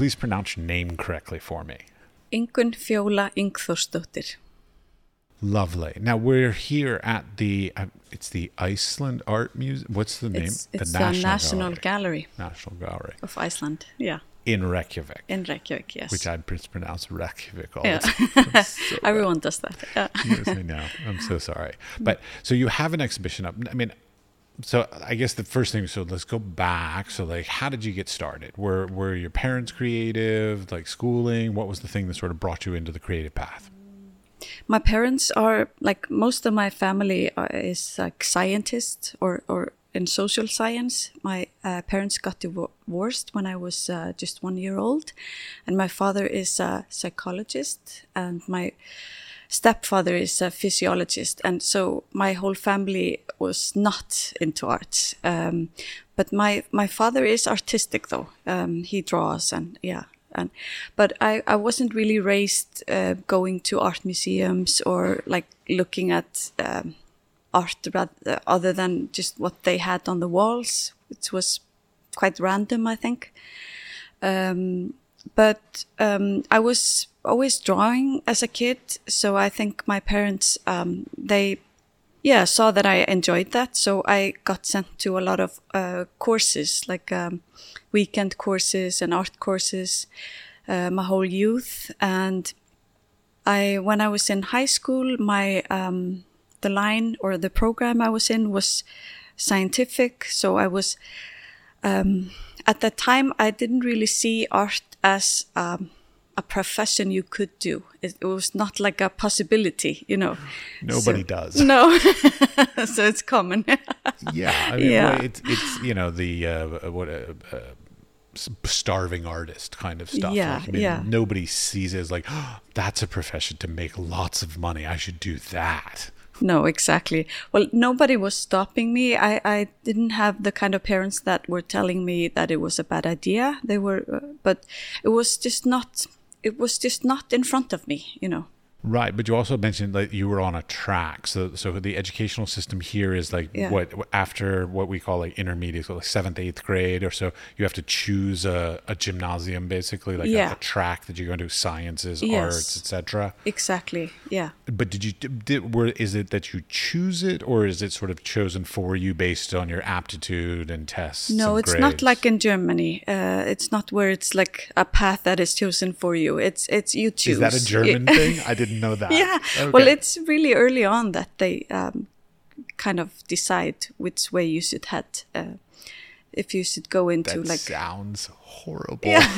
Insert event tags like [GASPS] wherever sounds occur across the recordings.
please pronounce your name correctly for me? Ingunn Fjóla Ingþórsdóttir. Lovely. Now we're here at the uh, it's the Iceland Art Museum. What's the name? It's, it's the National, Gallery. Gallery. National Gallery of Iceland. Yeah. in Reykjavik, In Reykjavik, yes. which I mispronounce Reykjavik all yeah. the [LAUGHS] time. I'm so bad. Everyone does that. Yeah. yes, I know. I'm so sorry. But so you have an exhibition up. I mean, so I guess the first thing. So let's go back. So like, how did you get started? Were were your parents creative? Like schooling? What was the thing that sort of brought you into the creative path? my parents are like most of my family is like scientists or or in social science. My uh, parents got divorced when I was uh, just one year old, and my father is a psychologist, and my stepfather is a physiologist, and so my whole family was not into arts. Um, but my my father is artistic though. Um, he draws and yeah. And but I, I wasn't really raised uh, going to art museums or like looking at um, art rather, other than just what they had on the walls, which was quite random, I think. Um, but um, I was always drawing as a kid, so I think my parents um, they yeah saw that I enjoyed that, so I got sent to a lot of uh, courses like um, weekend courses and art courses uh, my whole youth, and I when I was in high school, my um, the line or the program I was in was scientific, so I was um, at that time I didn't really see art as um, a profession you could do. It, it was not like a possibility, you know. Nobody So- does. No, [LAUGHS] so it's common. [LAUGHS] Yeah, I mean, Yeah. well, it's it's you know the uh, what a uh, starving artist kind of stuff. Yeah, like, I mean, yeah. Nobody sees it as like oh, [GASPS] that's a profession to make lots of money. I should do that. No, exactly. Well, nobody was stopping me. I, I didn't have the kind of parents that were telling me that it was a bad idea. They were, uh, but it was just not. It was just not in front of me, you know. Right, but you also mentioned that you were on a track. So, so the educational system here is like Yeah. what after what we call like intermediate, so like seventh, eighth grade, or so. You have to choose a, a gymnasium, basically, like a- Yeah. a, track that you're going to do sciences, Yes. arts, etc. Exactly. Yeah. But did you did were is it that you choose it, or is it sort of chosen for you based on your aptitude and tests? No, and it's not like in Germany. Uh, it's not where it's like a path that is chosen for you. It's it's you choose. Is that a German [LAUGHS] thing? I didn't know that. yeah. Okay. Well, it's really early on that they um, kind of decide which way you should head. Uh, if you should go into that like sounds horrible. Yeah.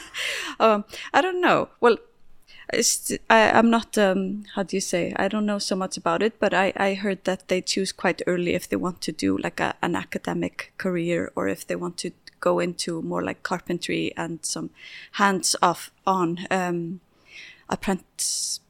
[LAUGHS] um, I don't know. Well, I, I'm not. Um, how do you say? I don't know so much about it, but I, I heard that they choose quite early if they want to do like a, an academic career or if they want to go into more like carpentry and some hands off on um, apprentice.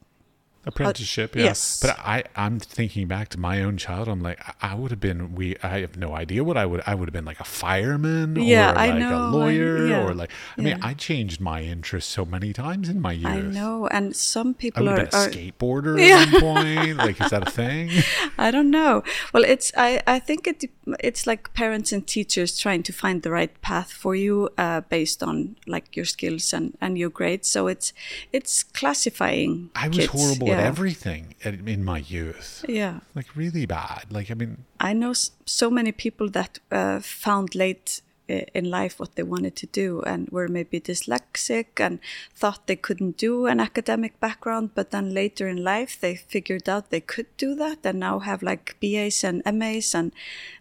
Apprenticeship yeah. yes. but i i'm thinking back to my own child i'm like i, I would have been we i have no idea what i would i would have been like a fireman Yeah, or I like know, a I- lawyer yeah, or like i mean i changed my interests so many times in my youth I know, and some I people would are, been a are skateboarder Yeah. [LAUGHS] at one point. Like, is that a thing? [LAUGHS] I don't know. Well, it's I, I think it it's like parents and teachers trying to find the right path for you uh, based on like your skills and, and your grades. So it's it's classifying. I was kids. horrible at Yeah. everything in my youth. Yeah, Like, really bad. Like, I mean, I know so many people that uh, found late in life what they wanted to do and were maybe dyslexic and thought they couldn't do an academic background but then later in life they figured out they could do that and now have like BAs and MAs and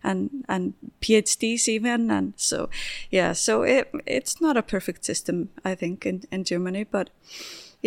and and PhDs even and so yeah so it it's not a perfect system I think in in Germany but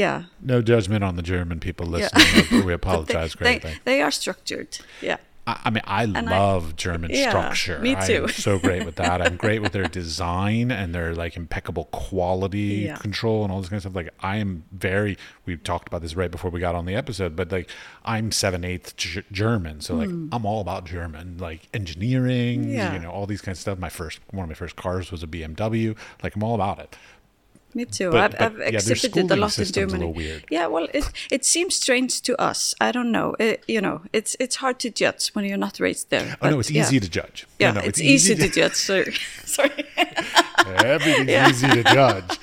yeah no judgment on the German people Yeah. listening. we [LAUGHS] apologize they, greatly. they are structured yeah I, I mean, I And I- love German Yeah, structure. me too. I'm so great with that. I'm great with their [LAUGHS] design and their like impeccable quality Yeah. control and all this kind of stuff. Like, I am very. We talked about this right before we got on the episode, but like, I'm seven eighth G- German, so like, hmm. I'm all about German, like engineering. Yeah. you know, all these kinds of stuff. My first one of my first cars was a BMW. Like, I'm all about it. Me too. But- I've, but, I've yeah, a lot in Germany. weird. Yeah, well, it it seems strange to us. I don't know. It, you know, it's it's hard to judge when you're not raised there. Oh no, it's yeah. easy to judge. [LAUGHS] Yeah, no, it's, easy, to, judge. So, sorry. Everything's easy to judge.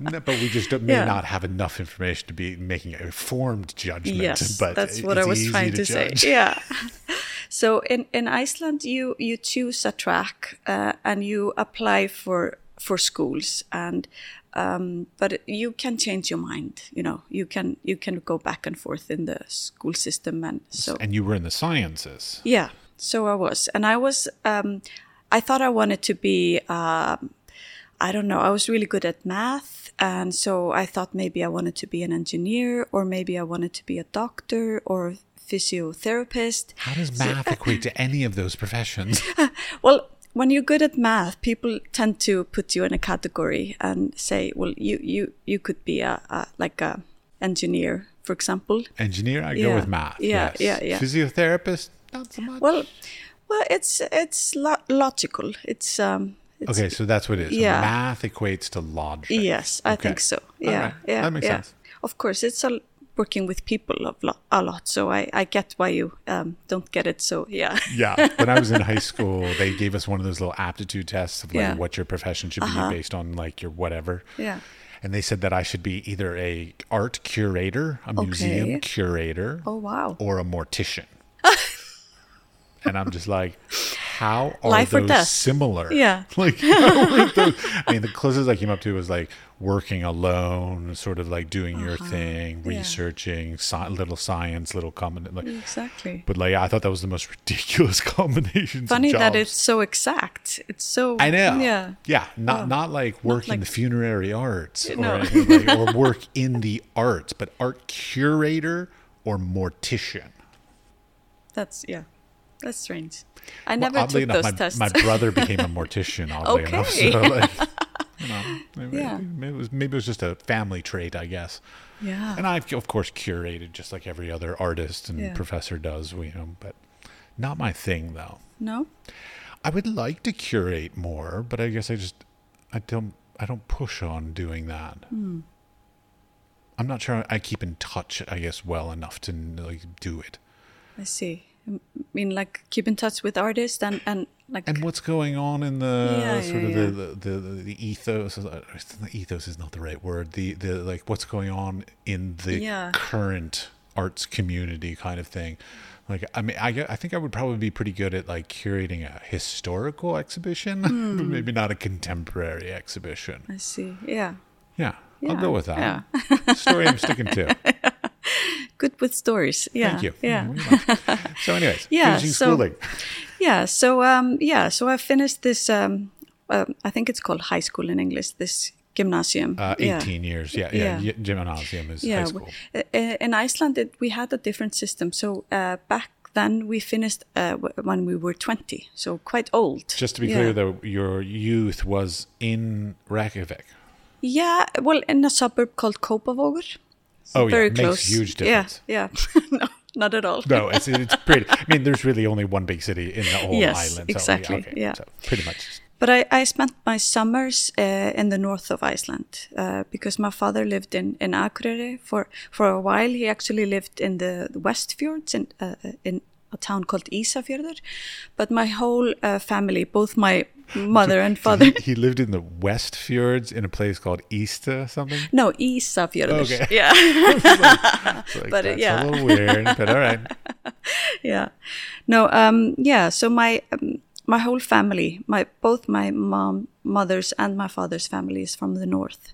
No, but we just don't, may Yeah. not have enough information to be making a informed judgment. Yes, [LAUGHS] but that's what I was trying to, say. Yeah. [LAUGHS] so in in Iceland, you you choose a track uh, and you apply for for schools and. Um, but you can change your mind. You know, you can you can go back and forth in the school system, and so And you were in the sciences. yeah, so I was, and I was. Um, I thought I wanted to be. Um, I don't know. I was really good at math, and so I thought maybe I wanted to be an engineer, or maybe I wanted to be a doctor or physiotherapist. How does math [LAUGHS] equate to any of those professions? [LAUGHS] Well, when you're good at math, people tend to put you in a category and say, "Well, you you you could be a, a like a engineer, for example." Engineer, I go with math. Yeah, yes. yeah, yeah. Physiotherapist, not so much. Well, well, it's it's lo- logical. It's um. It's, okay, so that's what it is. Yeah. math equates to logic. Yes, I Okay. think so. Yeah, right. yeah, That makes yeah. sense. Of course, it's a, working with people a lot. So I, I get why you um, don't get it. So yeah, [LAUGHS] Yeah. When I was in high school, they gave us one of those little aptitude tests of like Yeah. what your profession should Uh-huh. be based on like your whatever. yeah. And they said that I should be either a art curator, a museum curator, Oh wow. or a mortician. [LAUGHS] and I'm just like, how are Life those similar? Yeah. [LAUGHS] Like, those- I mean, the closest I came up to was like working alone, sort of like doing your thing, Uh-huh. Yeah. researching, sci- little science, little common. Like, Exactly. but like, I thought that was the most [LAUGHS] ridiculous combination. Funny that it's so exact. It's so. I know. Yeah. Yeah. Not Oh. not like work in like- the funerary arts or, No. like, or [LAUGHS] work in the arts, but art curator or mortician. That's yeah. That's strange. I Well, never took enough, those my, tests. my brother became a [LAUGHS] mortician. Oddly enough, Okay. so like, you know, maybe, Yeah. maybe it was maybe it was just a family trait, I guess. yeah. And I've of course curated just like every other artist and Yeah. professor does, you know, but not my thing though. no. I would like to curate more, but I guess I just I don't I don't push on doing that. Hmm. I'm not sure I keep in touch, I guess, well enough to like do it. I see. I mean, like keep in touch with artists and and like. And what's going on in the Yeah, sort yeah, of yeah. The, the, the the ethos? uh, The ethos is not the right word. The the like what's going on in the Yeah. current arts community kind of thing. Like I mean, I I think I would probably be pretty good at like curating a historical exhibition, [LAUGHS] but maybe not a contemporary exhibition. I see. Yeah. Yeah, I'll go with that. yeah. Story I'm sticking to. [LAUGHS] Good with stories. Yeah. Thank you. Yeah. So, anyways, [LAUGHS] Yeah, finishing so- schooling. Yeah. So um, yeah. So I finished this. Um, um, I think it's called high school in English. This gymnasium. Uh, Yeah. 18 years. Yeah, yeah. Yeah. Gymnasium is Yeah. high school. uh, In Iceland, it, we had a different system. So uh, back then, we finished uh, when we were twenty. So quite old. Just to be Yeah. clear, though, your youth was in Reykjavik. Yeah. Well, in a suburb called Kópavogur. Oh, yeah, Very makes close. huge difference. Yeah. Yeah. [LAUGHS] no, not at all. No, it's it's pretty. I mean, there's really only one big city in the whole Yes, island. So, exactly, okay, yeah. So pretty much. But I, I spent my summers uh, in the north of Iceland uh, because my father lived in, in Akureyri for, for a while. He actually lived in the, the West Fjords in, uh, in a town called Isafjörður. But my whole uh, family, both my mother and [LAUGHS] father, He lived in the West Fjords in a place called Easter something. no, Isafjörður. Okay. Yeah, [LAUGHS] It's [LAUGHS] like, But, that's yeah. a little weird, but all right. yeah. No, um, yeah. So my um, my whole family, my both my mom, mother's and my father's family is from the north.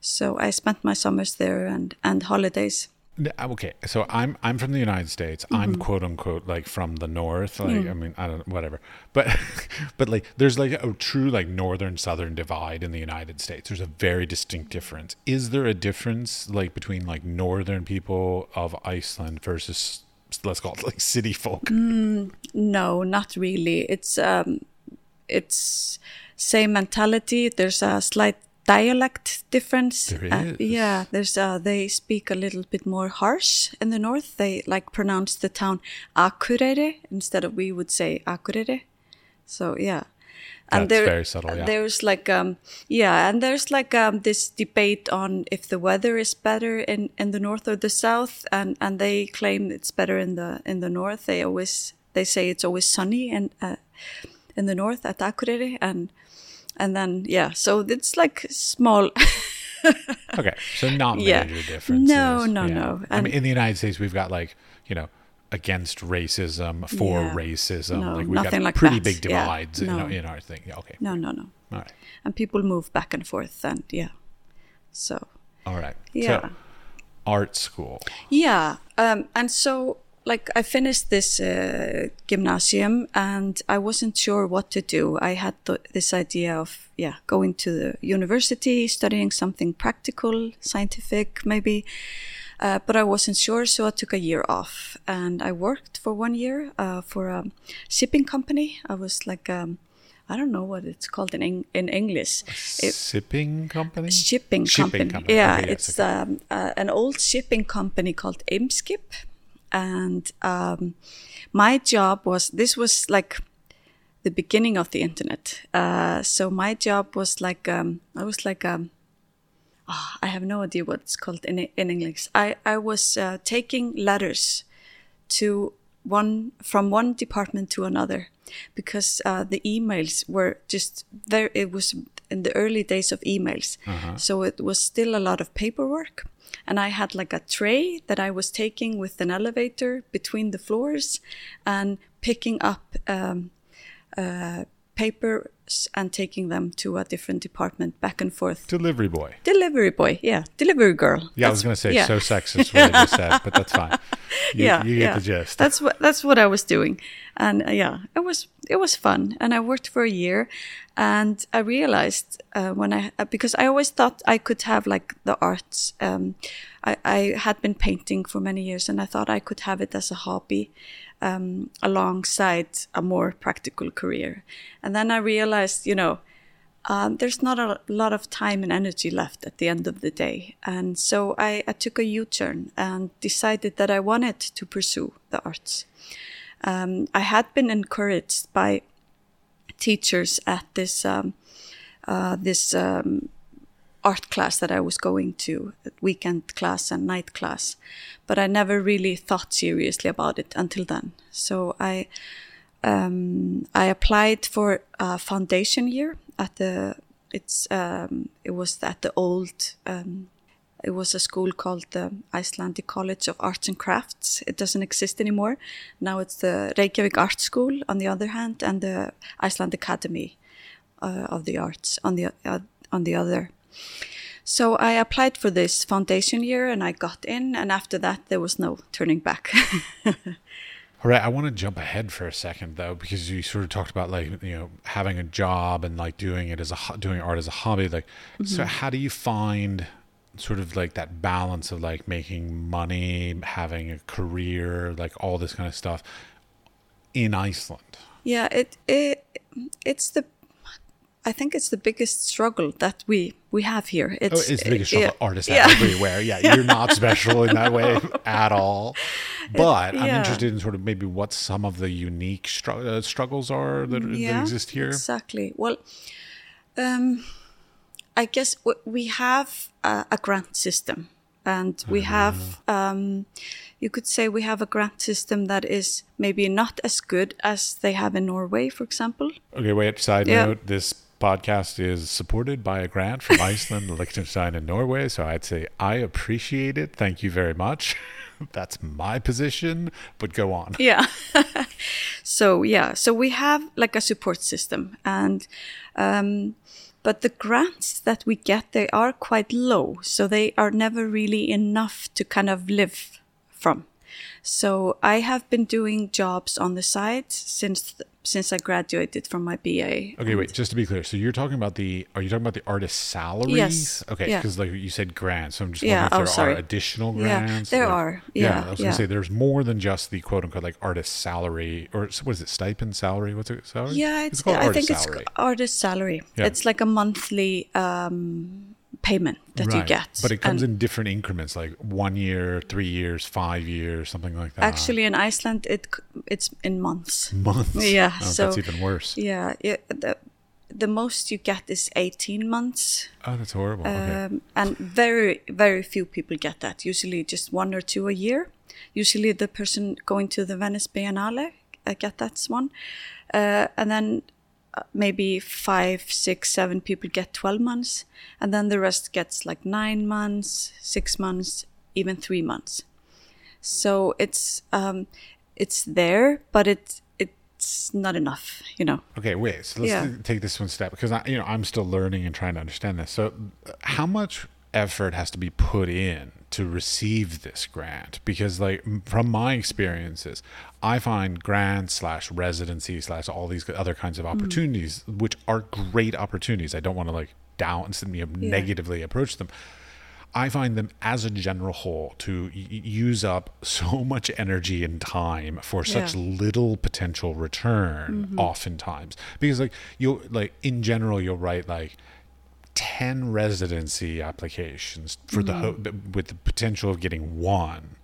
So I spent my summers there and and holidays. N- Okay, so I'm I'm from the United States. I'm Mm-hmm. quote unquote like from the north. Like Mm. I mean I don't whatever, but [LAUGHS] but like there's like a true like northern southern divide in the United States. There's a very distinct difference. Is there a difference like between like northern people of Iceland versus let's call it like city folk? Mm. No, not really. It's um, it's same mentality. There's a slight dialect difference. There Uh, yeah, there's uh, they speak a little bit more harsh in the north. They like pronounce the town Akureyri instead of we would say Akureyri. So yeah. And That's very subtle, yeah. There's like um yeah, and there's like um this debate on if the weather is better in in the north or the south, and and they claim it's better in the in the north. They always they say it's always sunny and uh, in the north at Akureyri, and and then yeah, so it's like small [LAUGHS] okay, so not Yeah. major differences. No, no, Yeah. no. I mean, in the United States, we've got like you know against racism, for Yeah. racism. No, like we've got like pretty that. big Yeah. divides in, No. our, in our thing. Yeah, okay. No, no, no. All right. And people move back and forth, and yeah. So All right. Yeah. So, art school. Yeah, um, and so like I finished this uh, gymnasium, and I wasn't sure what to do. I had th- this idea of yeah going to the university, studying something practical, scientific, maybe. Uh, but I wasn't sure, so I took a year off, and I worked for one year uh, for a shipping company. I was like, um, I don't know what it's called in Eng- in English. It- Shipping company. shipping, Shipping company. company. Yeah, Okay, yes, it's um, uh, an old shipping company called Eimskip, and um, my job was this was like the beginning of the internet. Uh, so my job was like um, I was like um, ah, I have no idea what it's called in in English. I I was uh, taking letters to one from one department to another because uh, the emails were just there. it was in the early days of emails so it was still a lot of paperwork and i had like a tray that i was taking with an elevator between the floors and picking up um, uh, papers and taking them to a different department back and forth Delivery boy. delivery boy yeah delivery girl Yeah, I was going to say yeah. so sexist what I just said, but that's fine. [LAUGHS] You, yeah, you get yeah. the gist. That's what that's what I was doing, and uh, yeah, it was it was fun, and I worked for a year, and I realized uh, when I uh, because I always thought I could have like the arts. Um, I, I had been painting for many years, and I thought I could have it as a hobby um, alongside a more practical career, and then I realized, you know, um, there's not a lot of time and energy left at the end of the day. And so I, I took a U turn and decided that I wanted to pursue the arts. Um, I had been encouraged by teachers at this um, uh, this um, art class that I was going to, weekend class and night class, but I never really thought seriously about it until then. So I um, I applied for a foundation year at the it's um, it was at the old um, it was a school called the Icelandic College of Arts and Crafts. It doesn't exist anymore. Now it's the Reykjavik Art School on the other hand, and the Iceland Academy uh, of the Arts on the uh, on the other. So I applied for this foundation year, and I got in. And after that, there was no turning back. [LAUGHS] All right, I want to jump ahead for a second though, because you sort of talked about like you know having a job and like doing it as a doing art as a hobby. Like, so how do you find sort of like that balance of like making money, having a career, like all this kind of stuff in Iceland? Yeah, it it it's the I think it's the biggest struggle that we we have here. Oh, It's, it's the biggest yeah, struggle artists yeah. have everywhere. Yeah, you're not special in that way [LAUGHS] at all. But I'm interested in sort of maybe what some of the unique str- uh, struggles are that, that exist here. Exactly. Well, um, I guess we have a, a grant system, and we have, um, you could say, we have a grant system that is maybe not as good as they have in Norway, for example. Okay, wait. Side Yeah. note: This podcast is supported by a grant from Iceland, [LAUGHS] Liechtenstein, and Norway. So I'd say I appreciate it. Thank you very much. [LAUGHS] That's my position. But go on. yeah [LAUGHS] so yeah so we have like a support system and um, but the grants that we get they are quite low so they are never really enough to kind of live from so i have been doing jobs on the side since since i graduated from my ba Okay, wait. Just to be clear, so you're talking about the? Are you talking about the artist salaries? Yes, Okay, yeah. because like you said, grants. So I'm just Yeah, wondering if oh, there sorry. are additional grants. Yeah, there Like- are. Yeah, Yeah, I was yeah. gonna say there's more than just the quote unquote like artist salary or what is it stipend salary? What's it salary? yeah it's, called i artist think salary. it's artist salary Yeah. it's like a monthly um, payment that you get But it comes And- in different increments, like one year, three years, five years, something like that. Actually, in Iceland, it it's in months. months. [LAUGHS] Yeah, Oh, so- that's even worse. Yeah, it, the the most you get is eighteen months, Oh, that's horrible. okay. um, and very very few people get that. Usually, just one or two a year. Usually, the person going to the Venice Biennale uh, get that one, uh, and then maybe five, six, seven people get 12 months, and then the rest gets like nine months, six months, even three months. So it's um, it's there, but it it's not enough, you know. Okay, wait. So let's Yeah. take this one step because I, you know I'm still learning and trying to understand this. So, how much effort has to be put in to receive this grant? Because, like, from my experiences, I find grants slash residency slash all these other kinds of Mm. opportunities, which are great opportunities. I don't want to like down and you know, Yeah. negatively approach them. I find them as a general whole to use up so [LAUGHS] much energy and time for such Yeah. little potential return oftentimes because like you'll like in general you'll write like 10 residency applications for the hope with the potential of getting one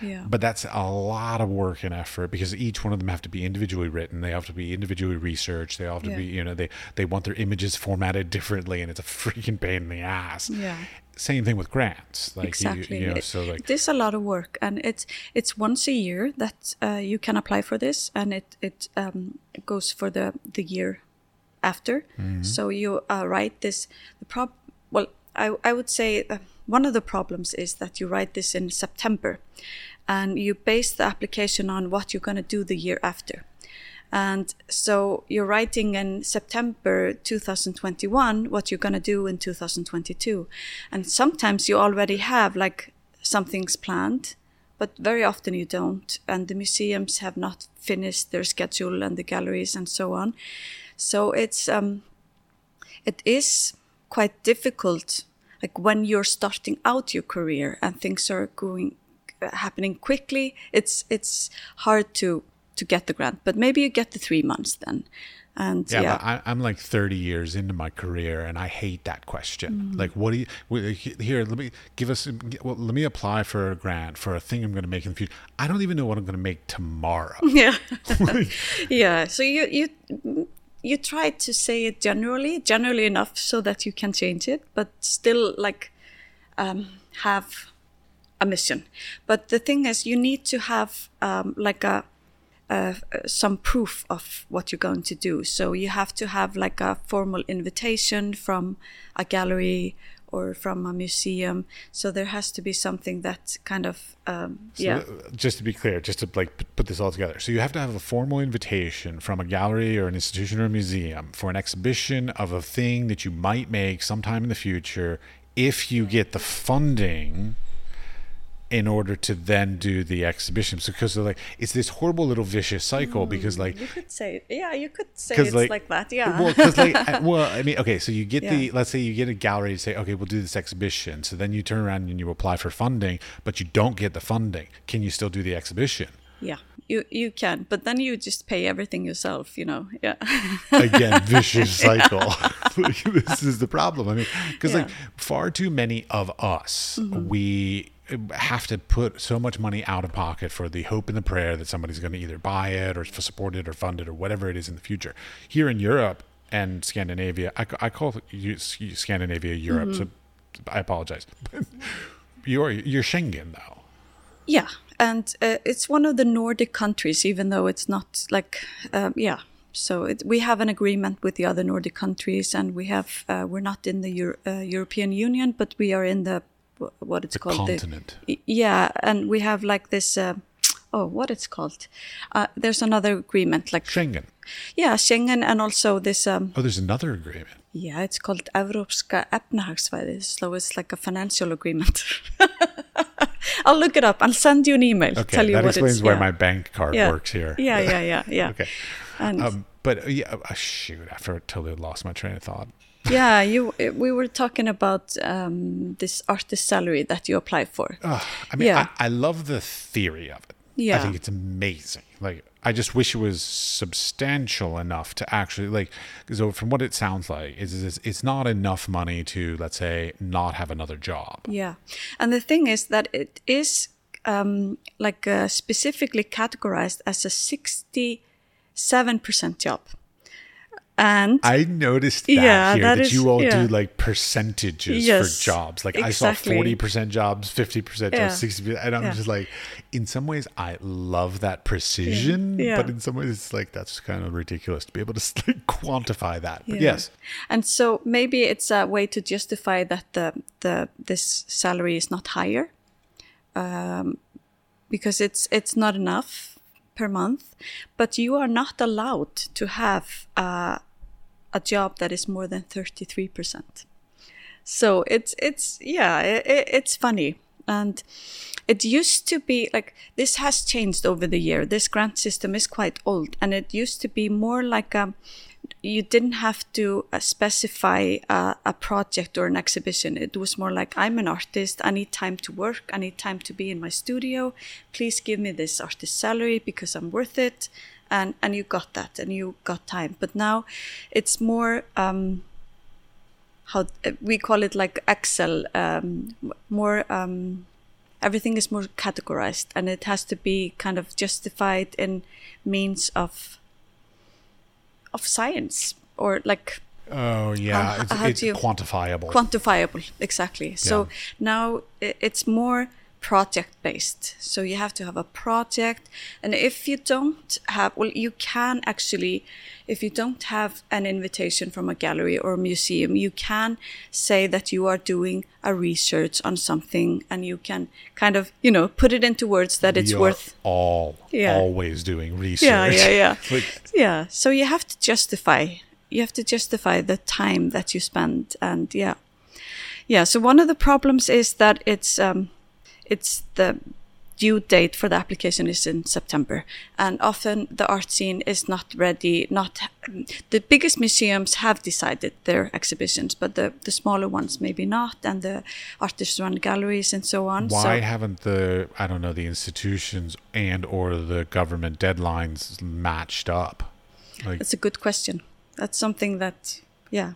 Yeah. but that's a lot of work and effort because each one of them have to be individually written they have to be individually researched they have to Yeah. be you know they they want their images formatted differently and it's a [LAUGHS] freaking pain in the ass Yeah. same thing with grants like exactly. you, know It- so like is a lot of work, and it's it's once a year that uh, you can apply for this, and it it um, goes for the the year after. Mm-hmm. So you uh, write this. The prob well, I I would say uh, one of the problems is that you write this in September, and you base the application on what you're going to do the year after. And so you're writing in September 2021 what you're going to do in 2022. And sometimes you already have like some things planned, but very often you don't. And the museums have not finished their schedule and the galleries and so on. So it's, um, it is quite difficult, like when you're starting out your career and things are going, uh, happening quickly, it's, it's hard to to get the grant, but maybe you get the three months then. And Yeah, yeah, but I, I'm like 30 years into my career, and I hate that question. Mm. Like, what do you wait, uh, here? Let me give us. Well, let me apply for a grant for a thing I'm going to make in the future. I don't even know what I'm going to make tomorrow. [LAUGHS] yeah, [LAUGHS] [LAUGHS] yeah. So you you you try to say it generally, generally enough so that you can change it, but still like um, have a mission. But the thing is, you need to have um, like a uh, some proof of what you're going to do. So you have to have like a formal invitation from a gallery or from a museum. So there has to be something that kind of um, So, yeah. uh, Just to be clear, just to like put this all together. So you have to have a formal invitation from a gallery or an institution or a museum for an exhibition of a thing that you might make sometime in the future if you get the funding in order to then do the exhibition. So because like it's this horrible little vicious cycle because like You could say, yeah, you could say it's like- like, that, yeah. well, because like, [LAUGHS] well, I mean, okay, so you get the, let's say you get a gallery to say, okay, we'll do this exhibition. So then you turn around and you apply for funding, but you don't get the funding. Can you still do the exhibition? yeah, you you can, but then you just pay everything yourself, you know. Yeah, [LAUGHS] Again, vicious [LAUGHS] cycle. this is the problem. I mean, because like Yeah. Mm-hmm. far too many of us, we have to put so much money out of pocket for the hope and the prayer that somebody's going to either buy it or support it or fund it or whatever it is in the future. Here in Europe and Scandinavia, I, I call Scandinavia Europe, so I apologize. [LAUGHS] you're you're Schengen though. yeah, and uh, it's one of the Nordic countries, even though it's not like, um, yeah. So it, we have an agreement with the other Nordic countries, and we have uh, we're not in the Euro- uh, European Union, but we are in the what it's The called continent. The, yeah, and we have like this. Uh, oh, what it's called? Uh, there's another agreement, like Schengen. yeah, Schengen, and also this. Um, Oh, there's another agreement. Yeah, it's called Evrópska efnahagssvæði, so it's like a financial agreement. [LAUGHS] I'll look it up. I'll send you an email. Okay, tell you that what explains it's, why yeah. my bank card yeah. works here. Yeah, yeah, yeah, yeah. [LAUGHS] okay. And Um, but uh, yeah, uh, shoot, I totally lost my train of thought. Yeah, you. We were talking about um, this artist salary that you apply for. Ugh, I mean, Yeah. I, I love the theory of it. Yeah, I think it's amazing. Like, I just wish it was substantial enough to actually like. So, from what it sounds like, is, is it's not enough money to let's say not have another job. Yeah, and the thing is that it is um, like uh, specifically categorized as a sixty-seven percent job, and I noticed that Yeah, here that that, is- you all yeah. do like percentages Yes, for jobs. Like I saw forty percent jobs, fifty percent jobs, sixty percent, and I'm Yeah. just like, in some ways, I love that precision, but in some ways, it's like that's kind of ridiculous to be able to [LAUGHS] like quantify that. But yes, And so maybe it's a way to justify that the the this salary is not higher, um, because it's it's not enough per month. But you are not allowed to have a a job that is more than thirty three percent. So it's it's yeah it, it's funny and it used to be like this has changed over the year. This grant system is quite old and it used to be more like a you didn't have to uh, specify a project or an exhibition. It was more like I'm an artist. I need time to work. I need time to be in my studio. Please give me this artist salary because I'm worth it. And and you got that, and you got time. But now, it's more um, how we call it like Excel. Um, more um, everything is more categorized, and it has to be kind of justified in means of of science or like oh yeah, How- it's, how it's quantifiable. quantifiable exactly so now it's more project based so you have to have a project and if you don't have well you can actually if you don't have an invitation from a gallery or a museum you can say that you are doing a research on something and you can kind of you know put it into words that it's We are worth all Yeah. always doing research. yeah yeah yeah [LAUGHS] Like, yeah so you have to justify you have to justify the time that you spend and yeah yeah so one of the problems is that it's um it's the due date for the application is in september. And often the art scene is not ready not the biggest museums have decided their exhibitions but the the smaller ones maybe not and the artist run galleries and so on why so haven't the I don't know the institutions and or the government deadlines matched up? Like that's a good question. That's something that yeah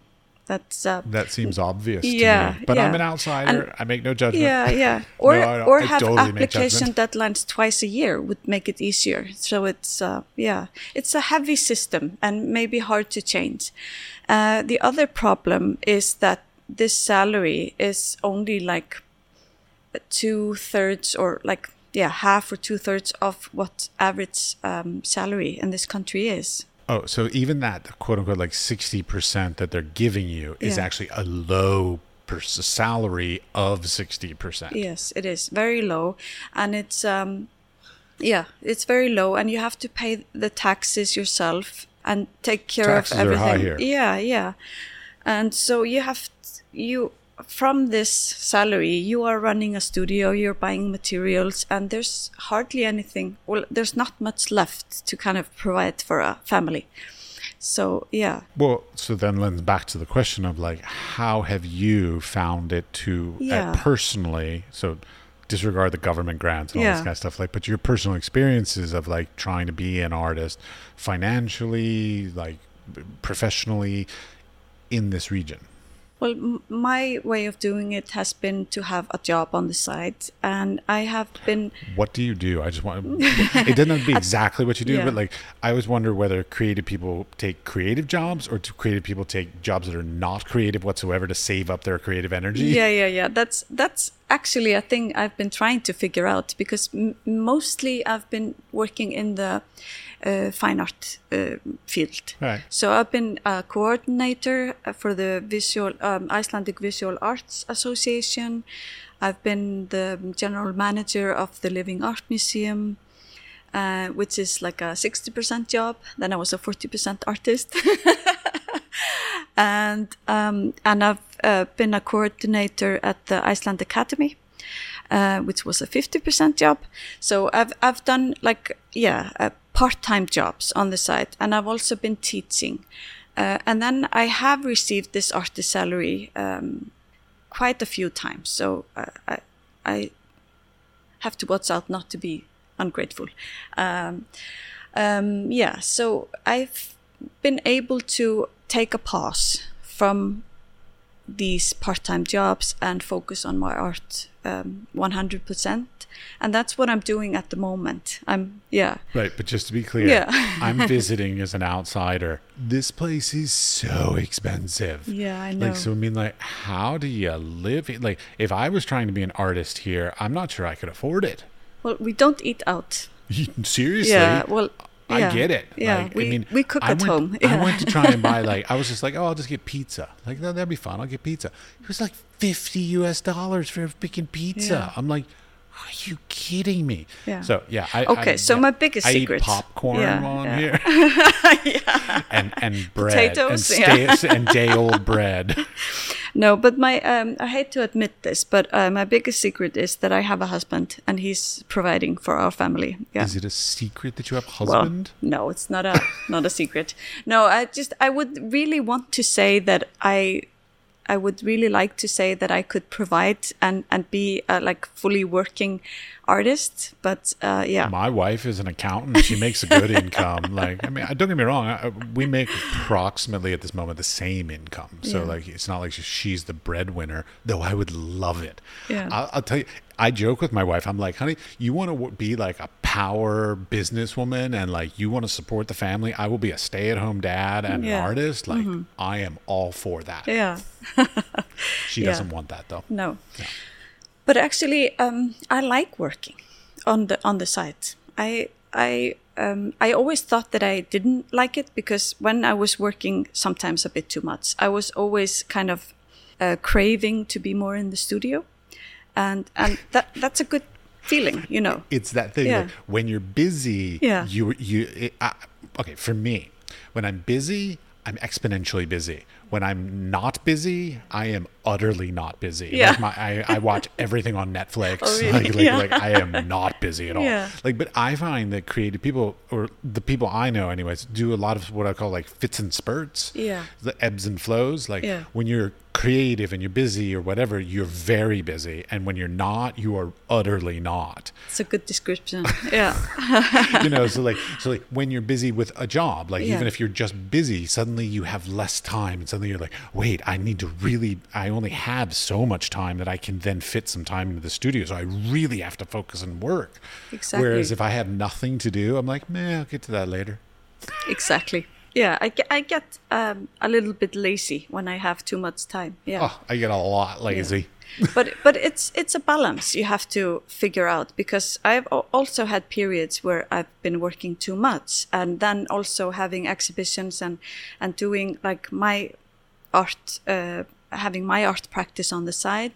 that's uh, that seems obvious to Yeah, me. But I'm an outsider. And- I make no judgment. Yeah, yeah. Or [LAUGHS] No, or have totally application deadlines twice a year would make it easier. So it's uh, yeah, it's a heavy system and maybe hard to change. Uh, the other problem is that this salary is only like two thirds or like yeah half or two thirds of what average um, salary in this country is. Oh, so even that quote unquote like sixty percent that they're giving you is Yeah. actually a low per- salary of sixty percent. Yes, it is very low, and it's um, yeah, it's very low, and you have to pay the taxes yourself and take care Taxes of are everything. high here. Yeah, yeah, and so you have t- you from this salary you are running a studio you're buying materials and there's hardly anything well there's not much left to kind of provide for a family so yeah Well, so then lends back to the question of like, how have you found it to uh, personally? So disregard the government grants and all Yeah. this kind of stuff. Like, but your personal experiences of like trying to be an artist financially, like professionally, in this region. Well, my way of doing it has been to have a job on the side, and I have been What do you do? I just want. it doesn't have to be [LAUGHS] [LAUGHS] exactly what you do, Yeah. but like I always wonder whether creative people take creative jobs or do creative people take jobs that are not creative whatsoever to save up their creative energy. yeah, yeah, yeah. That's that's actually a thing I've been trying to figure out because m- mostly I've been working in the uh, fine art uh, field. Right. So I've been a coordinator for the visual um, Icelandic Visual Arts Association. I've been the general manager of the Living Art Museum, uh, which is like a sixty percent job. Then I was a forty percent artist. [LAUGHS] and um, and I've uh, been a coordinator at the Iceland Academy, uh, which was a fifty percent job. So I've I've done like yeah uh, part time jobs on the side, and I've also been teaching. Uh, and then I have received this artist salary um, quite a few times. So uh, I I have to watch out not to be ungrateful. Um, um, yeah, so I've been able to take a pause from these part-time jobs and focus on my art um, 100%. And that's what I'm doing at the moment. I'm, yeah. Right, but just to be clear, Yeah. I'm [LAUGHS] visiting as an outsider. This place is so expensive. Yeah, I know. Like, so I mean, like, how do you live? here? Like, if I was trying to be an artist here, I'm not sure I could afford it. Well, we don't eat out. [LAUGHS] Seriously. Yeah, well, I yeah. get it. Yeah, Like, we, I mean, we cook I at went, home. I went to try and buy like [LAUGHS] I was just like, oh, I'll just get pizza. Like that, that'd be fun. I'll get pizza. It was like fifty U.S. dollars for a freaking pizza. Yeah. I'm like, are you kidding me? Yeah. So yeah. I, Okay, I- so yeah, my biggest I secret- eat popcorn Yeah, while I'm yeah. here. [LAUGHS] And and bread Potatoes, and, yeah. stay, [LAUGHS] and day old bread. No, but my um, I hate to admit this, but uh, my biggest secret is that I have a husband and he's providing for our family. Yeah. Is it a secret that you have a well, husband? no, it's not a not a secret. No, I just I would really want to say that I I would really like to say that I could provide and and be a like fully working artist, but uh, yeah. My wife is an accountant. She makes a good income. [LAUGHS] Like, I mean, don't get me wrong. I, we make approximately at this moment the same income. So, Yeah. like, it's not like she's the breadwinner. Though I would love it. Yeah. I'll, I'll tell you. I joke with my wife. I'm like, honey, you want to be like a power businesswoman and like you want to support the family. I will be a stay-at-home dad and Yeah. Mm-hmm. an artist. Like, I am all for that. Yeah. [LAUGHS] She Yeah. doesn't want that though. No. But actually, um, I like working on the on the site. I I um, I always thought that I didn't like it because when I was working sometimes a bit too much, I was always kind of uh, craving to be more in the studio, and and that that's a good feeling, you know. it's that thing Yeah. when you're busy Yeah. you you it, I, okay for me when i'm busy i'm exponentially busy when i'm not busy i am utterly not busy Yeah. like my, I, I watch [LAUGHS] everything on netflix Oh, really? like, like, Yeah. like i am not busy at all Yeah. like but i find that creative people or the people i know anyways do a lot of what i call like fits and spurts Yeah. the ebbs and flows like Yeah. when you're creative and you're busy or whatever you're very busy and when you're not you are utterly not It's a good description. [LAUGHS] Yeah. [LAUGHS] you know so like so like when you're busy with a job like Yeah. even if you're just busy suddenly you have less time and suddenly you're like wait i need to really i only have so much time that i can then fit some time into the studio so i really have to focus and work Exactly. whereas if i have nothing to do i'm like meh i'll get to that later exactly. Yeah, I get, I get um, a little bit lazy when I have too much time. Yeah. oh i get a lot lazy [LAUGHS] but but it's it's a balance you have to figure out because I've also had periods where I've been working too much and then also having exhibitions and and doing like my art uh, having my art practice on the side.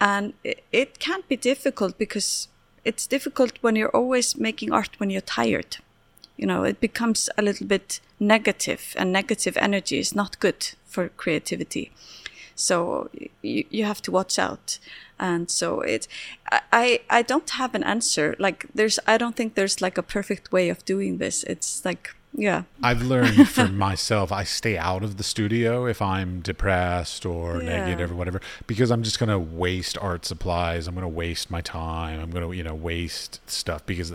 And it, it can be difficult because it's difficult when you're always making art when you're tired. You know it becomes a little bit negative and negative energy is not good for creativity. So you, you have to watch out. And so it I- i i don't have an answer. Like there's i don't think there's like a perfect way of doing this. It's like yeah I've learned for [LAUGHS] myself, I stay out of the studio if I'm depressed or Yeah. negative or whatever, because I'm just going to waste art supplies. I'm going to waste my time. I'm going to, you know, waste stuff because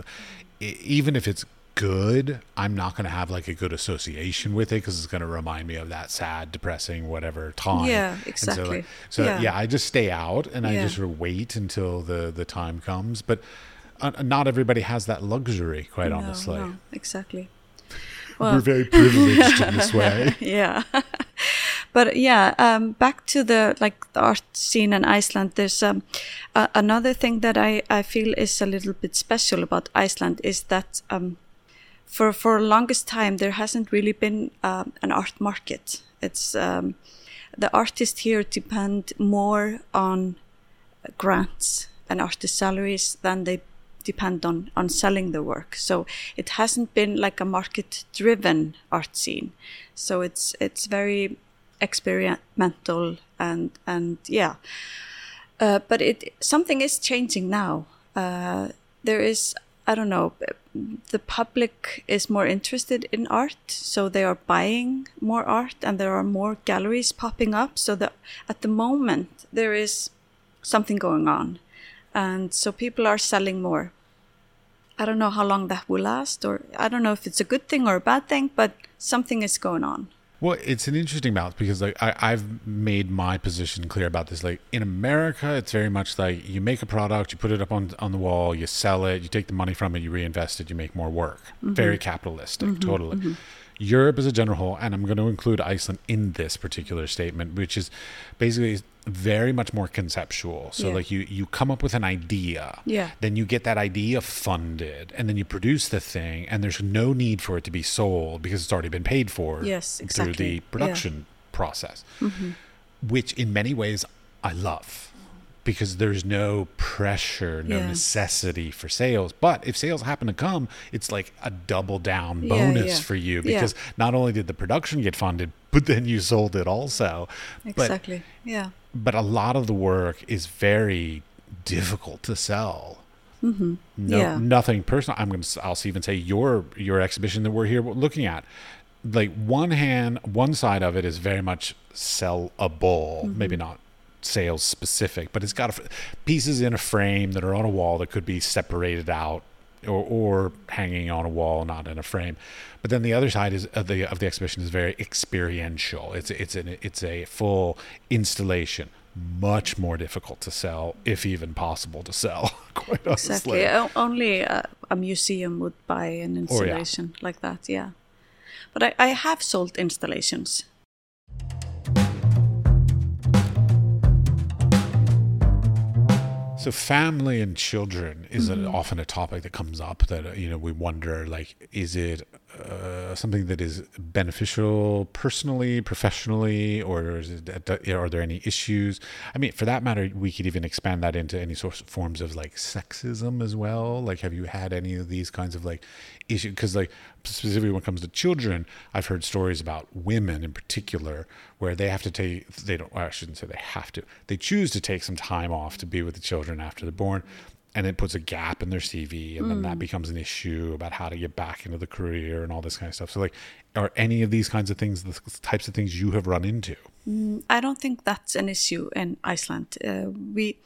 even if it's good, I'm not going to have like a good association with it because it's going to remind me of that sad, depressing, whatever time. Yeah, And so, exactly. like, so Yeah. yeah. I just stay out and I Yeah. just wait until the, the time comes. But uh, not everybody has that luxury, quite no, honestly. no, exactly We're very privileged in this [LAUGHS] way. yeah. But yeah um, back to the like the art scene in iceland there's um, uh, another thing that I, I feel is a little bit special about iceland is that um, for for longest time there hasn't really been um, an art market. It's um, the artists here depend more on grants and artist salaries than they depend on on selling the work. So it hasn't been like a market driven art scene. So it's it's very experimental and and yeah. Uh, but it something is changing now. Uh, there is i don't know the public is more interested in art so they are buying more art and there are more galleries popping up. So that at the moment there is something going on and so people are selling more i don't know how long that will last or i don't know if it's a good thing or a bad thing but something is going on Well, it's an interesting balance because like I, I've made my position clear about this. Like in America, it's very much like you make a product, you put it up on on the wall, you sell it, you take the money from it, you reinvest it, you make more work. Mm-hmm. Very capitalistic, mm-hmm. totally. Mm-hmm. Europe as a general whole, and I'm going to include Iceland in this particular statement, which is basically very much more conceptual. So Yeah. like you you come up with an idea, Yeah. then you get that idea funded, and then you produce the thing, and there's no need for it to be sold because it's already been paid for Yes, exactly. through the Yeah. production process, mm-hmm. which in many ways I love because there's no pressure, no Yeah. necessity for sales. But if sales happen to come, it's like a double down bonus yeah. for you Yeah. because not only did the production get funded, [LAUGHS] but then you sold it also. But Exactly. yeah. but a lot of the work is very difficult to sell. Mm-hmm. No, Yeah. nothing personal. I'm going to. I'll even say your your exhibition that we're here looking at. Like one hand, one side of it is very much sellable. Mm-hmm. Maybe not sales specific, but it's got a, pieces in a frame that are on a wall that could be separated out or, or hanging on a wall, not in a frame. But then the other side is of the of the exhibition is very experiential. It's it's an it's a full installation, much more difficult to sell, if even possible to sell. [LAUGHS] Quite honestly. Exactly. Only a, a museum would buy an Oh, yeah. installation like that. Yeah. But I, I have sold installations. So family and children is a, mm-hmm. often a topic that comes up that you know we wonder like is it uh, something that is beneficial personally, professionally, or it, uh, are there any issues? I mean, for that matter, we could even expand that into any sort of forms of like sexism as well. Like, have you had any of these kinds of like issues? Because like specifically when it comes to children, I've heard stories about women in particular where they have to take they don't I shouldn't say they have to they choose to take some time off to be with the children after they're born and it puts a gap in their CV and then that becomes an issue about how to get back into the career and all this kind of stuff so like are any of these kinds of things the types of things you have run into I don't think that's an issue in Iceland. Uh, we,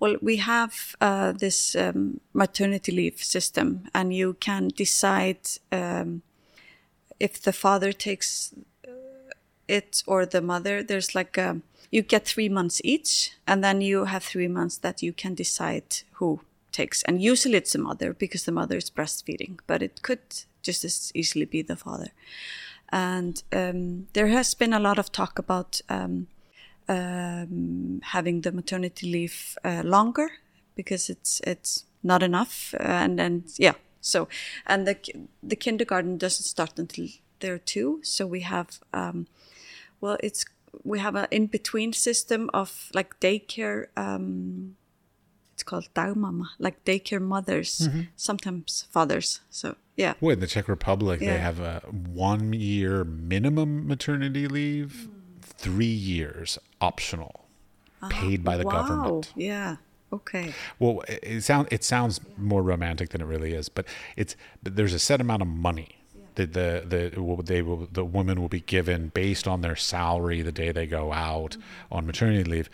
well, we have uh, this um, maternity leave system, and you can decide um, if the father takes uh, it or the mother. There's like a, you get three months each, and then you have three months that you can decide who takes. And usually it's the mother because the mother is breastfeeding, but it could just as easily be the father and um, there has been a lot of talk about um, um, having the maternity leave uh, longer because it's it's not enough uh, and and yeah so and the the kindergarten doesn't start until they're two so we have um, well it's we have an in between system of like daycare um, it's called dagmamma like daycare mothers sometimes fathers so yeah. Well in the Czech Republic they have a one year minimum maternity leave three years optional paid by the wow government. yeah okay. Well, it, it sounds it sounds more romantic than it really is, but it's but there's a set amount of money the the will- they will the women will be given based on their salary the day they go out mm-hmm. on maternity leave,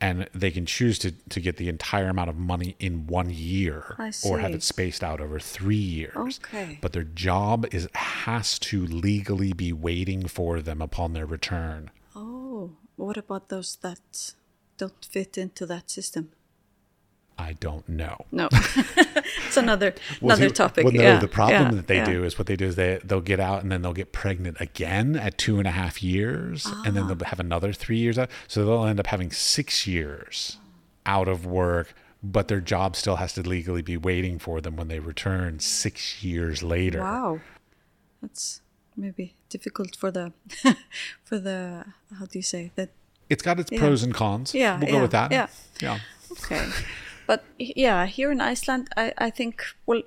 and they can choose to to get the entire amount of money in one year or have it spaced out over three years. Okay. But their job is has to legally be waiting for them upon their return. Oh, what about those that don't fit into that system? I don't know. No, [LAUGHS] it's another Well, another see, topic. Well, no, yeah, the problem yeah, that they yeah. do is what they do is they they'll get out and then they'll get pregnant again at two and a half years, and then Ah. they'll have another three years out. So they'll end up having six years out of work, but their job still has to legally be waiting for them when they return six years later. Wow, that's maybe difficult for the [LAUGHS] for the how do you say that? It's got its pros and cons. Yeah, we'll go with that. yeah. yeah. Okay, but yeah, here in Iceland, I I think well.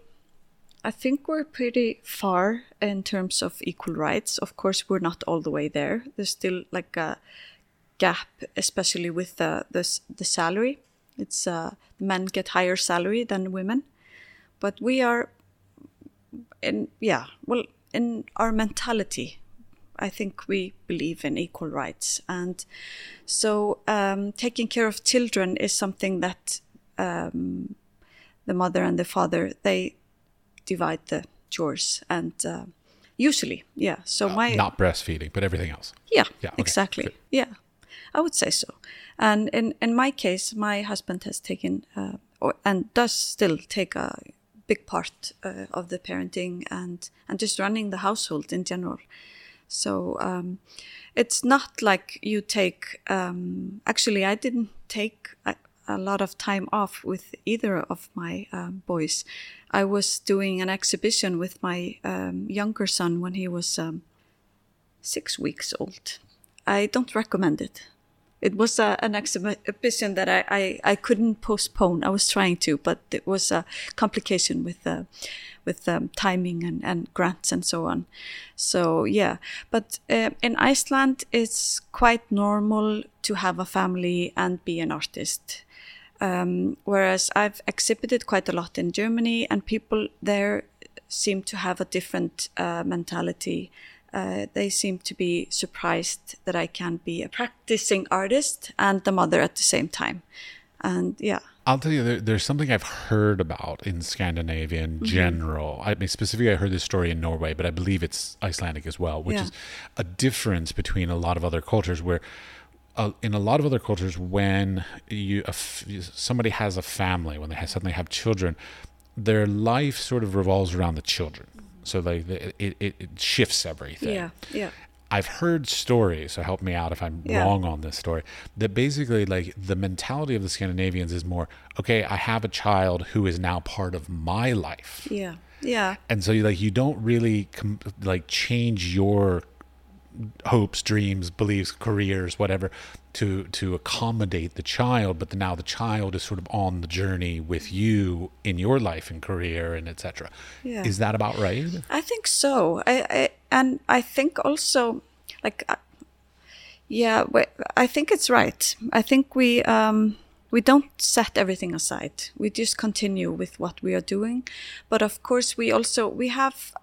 I think we're pretty far in terms of equal rights. Of course, we're not all the way there. There's still like a gap, especially with the the, the salary. It's uh, men get higher salary than women, but we are in yeah well in our mentality i think we believe in equal rights and so um, taking care of children is something that um, the mother and the father they divide the chores and uh, Usually, yeah. So my Not breastfeeding, but everything else. yeah, Yeah, okay, exactly. good. Yeah, I would say so. And in in my case, my husband has taken uh, or, and does still take a big part uh, of the parenting and and just running the household in general. So um, it's not like you take. Um, actually, I didn't take a lot of time off with either of my um, boys. I was doing an exhibition with my um, younger son when he was um, six weeks old. I don't recommend it. It was uh, an exhibition that I, I, I couldn't postpone. I was trying to, but it was a complication with uh, with um, timing and, and grants and so on. So yeah, but uh, in Iceland, it's quite normal to have a family and be an artist. Um, whereas I've exhibited quite a lot in Germany, and people there seem to have a different uh, mentality. Uh, they seem to be surprised that I can be a practicing artist and the mother at the same time. And yeah, I'll tell you, there, there's something I've heard about in Scandinavia Mm-hmm. in general. I mean, specifically, I heard this story in Norway, but I believe it's Icelandic as well, which Yeah. is a difference between a lot of other cultures where. Uh, in a lot of other cultures, when you f- somebody has a family, when they have, suddenly have children, their life sort of revolves around the children. So like it, it, it shifts everything. yeah, yeah, I've heard stories, so help me out if I'm Yeah. wrong on this story, that basically like the mentality of the Scandinavians is more, okay, I have a child who is now part of my life. yeah, yeah, And so you like you don't really com- like change your hopes, dreams, beliefs, careers, whatever to to accommodate the child, but now the child is sort of on the journey with you in your life and career and etc. Yeah. Is that about right? I think so. I, I and I think also, like, uh, yeah, I think it's right. I think we um, we don't set everything aside. We just continue with what we are doing, but of course we also we have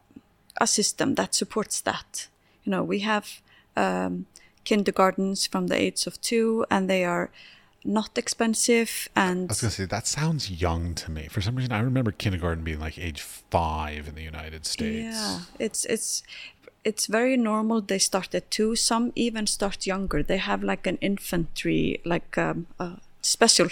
a system that supports that. You know, we have um, kindergartens from the age of two, and they are not expensive and I was gonna say that sounds young to me. For some reason, I remember kindergarten being like age five in the United States. Yeah, it's it's it's very normal. They start at two. Some even start younger. They have like an infantry, like um, a special.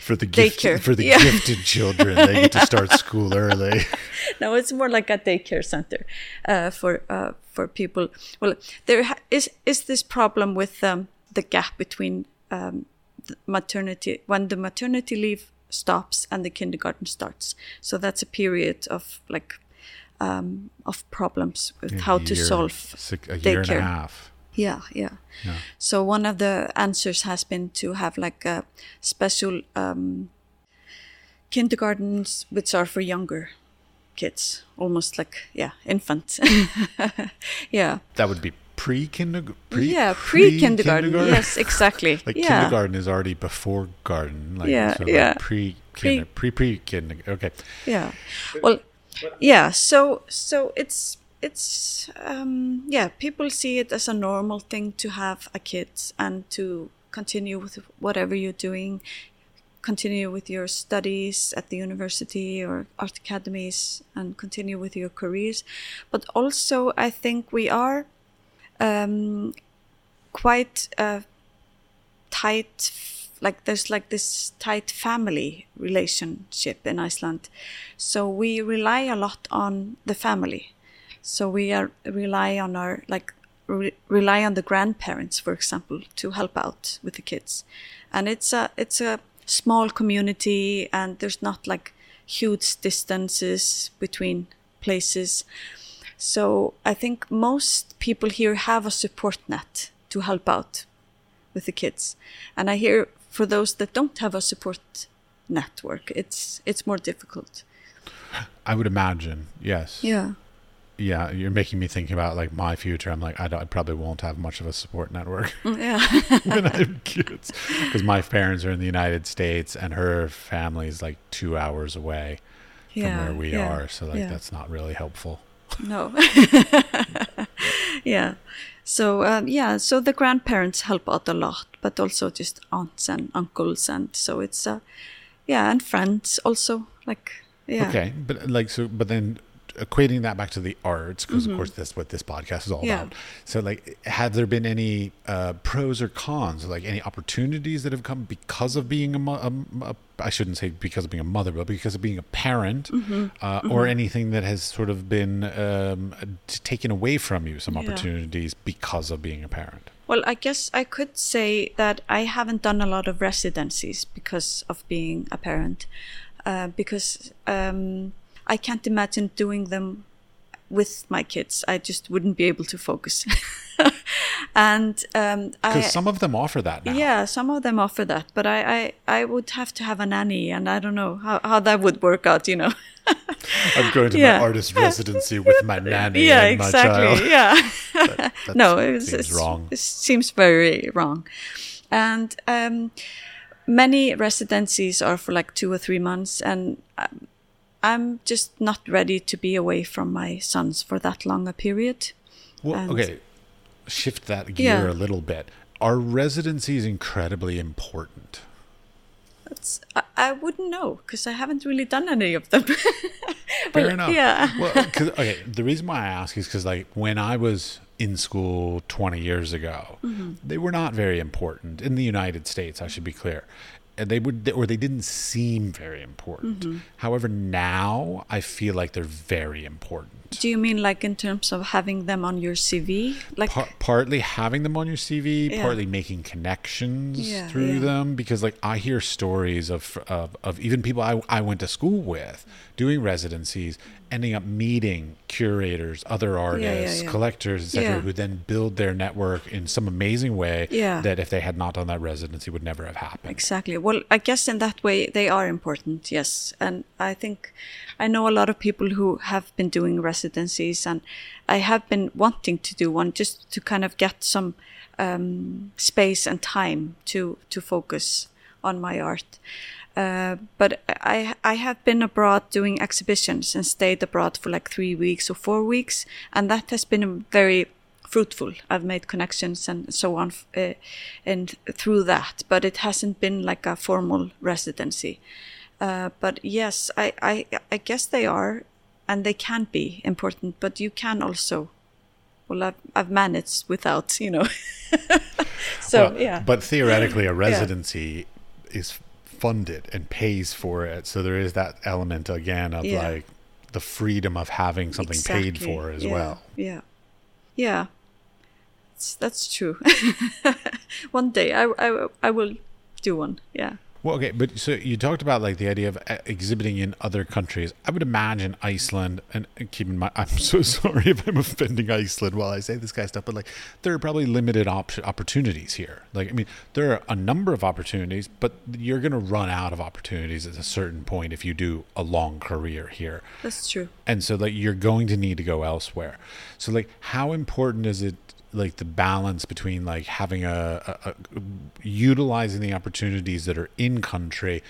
For the gift, Daycare. for the Yeah. gifted children, they get to [LAUGHS] start school early. [LAUGHS] No, it's more like a daycare center uh, for uh, for people. Well, there ha- is is this problem with um, the gap between um, the maternity when the maternity leave stops and the kindergarten starts. So that's a period of like um, of problems with how to solve six- a year and a daycare. half. Yeah, yeah. Yeah. So one of the answers has been to have like a special um, kindergartens, which are for younger kids, almost like yeah, infants. [LAUGHS] yeah, That would be pre kindergarten. Yeah, pre-kindergarten. pre-kindergarten? Yes, exactly. [LAUGHS] Like yeah, kindergarten is already before garden. Like, Yeah, so yeah. Pre Pre- pre pre kinder. Okay. yeah. Well, yeah. So so it's it's um, yeah. People see it as a normal thing to have a kid and to continue with whatever you're doing. Continue with your studies at the university or art academies, and continue with your careers. But also, I think we are um, quite uh, tight like there's like this tight family relationship in Iceland so we rely a lot on the family so we are rely on our like re- rely on the grandparents for example to help out with the kids and it's a it's a small community and there's not like huge distances between places so I think most people here have a support net to help out with the kids. And I hear for those that don't have a support network, it's it's more difficult. I would imagine. Yes. Yeah. Yeah. You're making me think about like my future. I'm like, I, don't, I probably won't have much of a support network Yeah. [LAUGHS] when I have kids because my parents are in the United States and her family is like two hours away from where we yeah, are. So like yeah. that's not really helpful. No. [LAUGHS] yeah. So um, yeah, so the grandparents help out a lot, but also just aunts and uncles, and so it's uh, yeah, and friends also. Like yeah, Okay, but like so, but then equating that back to the arts, because of course that's what this podcast is all Mm-hmm. Yeah. about. So, like, have there been any uh, pros or cons, like any opportunities that have come because of being a, a, a I shouldn't say because of being a mother, but because of being a parent, Mm-hmm. uh, or anything that has sort of been um, t- taken away from you, some Yeah. opportunities because of being a parent. Well, I guess I could say that I haven't done a lot of residencies because of being a parent, uh, because um, I can't imagine doing them with my kids. I just wouldn't be able to focus. [LAUGHS] and um, I, Because some of them offer that now. yeah, some of them offer that, but I, I, I would have to have a nanny, and I don't know how, how that would work out, you know. [LAUGHS] I'm going to Yeah. my artist residency with my [LAUGHS] nanny yeah, and my child. exactly. Yeah. That no, it, was, seems it's- wrong. It seems very wrong. And um, many residencies are for like two or three months, and um, I'm just not ready to be away from my sons for that long a period. Well, And- okay, shift that gear Yeah. a little bit. Are residencies incredibly important? It's, I, I wouldn't know because I haven't really done any of them. [LAUGHS] Fair enough. Yeah. Well, 'cause- okay. The reason why I ask is because, like, when I was in school 20 years ago, Mm-hmm. they were not very important in the United States. I should be clear. And they would, or they didn't seem very important. Mm-hmm. However, now I feel like they're very important. Do you mean like in terms of having them on your CV? Like, Par- partly having them on your CV, Yeah. partly making connections Yeah, through yeah. them. Because like I hear stories of of, of even people I, I went to school with doing residencies, ending up meeting curators, other artists, yeah. collectors, etc., Yeah. who then build their network in some amazing way Yeah. that if they had not done that residency would never have happened. Exactly. Well, I guess in that way they are important, yes. And I think I know a lot of people who have been doing residencies, and I have been wanting to do one just to kind of get some um, space and time to to focus on my art. Uh, but I I have been abroad doing exhibitions and stayed abroad for like three weeks or four weeks, and that has been very fruitful. I've made connections and so on, uh, and through that. But it hasn't been like a formal residency. Uh, but yes, I, I I guess they are, and they can be important. But you can also, well, I've I've managed without, you know. [LAUGHS] so Well, yeah, But theoretically, a [LAUGHS] residency is funded and pays for it. So there is that element again of Yeah. like the freedom of having something paid for as Yeah, well. Yeah, yeah, that's, that's true. [LAUGHS] one day I, I I will do one. Yeah. Well, okay, but so you talked about like the idea of uh, exhibiting in other countries. I would imagine Iceland, and and keep in mind, I'm so [LAUGHS] sorry if I'm offending Iceland while I say this kind of stuff, but like there are probably limited op- opportunities here. Like, I mean, there are a number of opportunities, but you're going to run out of opportunities at a certain point if you do a long career here. That's true. and so like you're going to need to go elsewhere so like how important is it like the balance between like having a, a, a utilizing the opportunities that are in country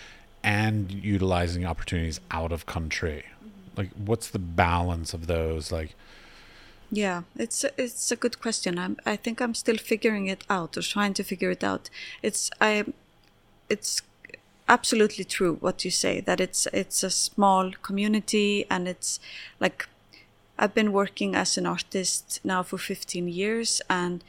and utilizing opportunities out of country mm-hmm. like what's the balance of those like Yeah, it's a, it's a good question. I'm, I think I'm still figuring it out or trying to figure it out. It's I, it's absolutely true what you say that it's it's a small community and it's like I've been working as an artist now for 15 years and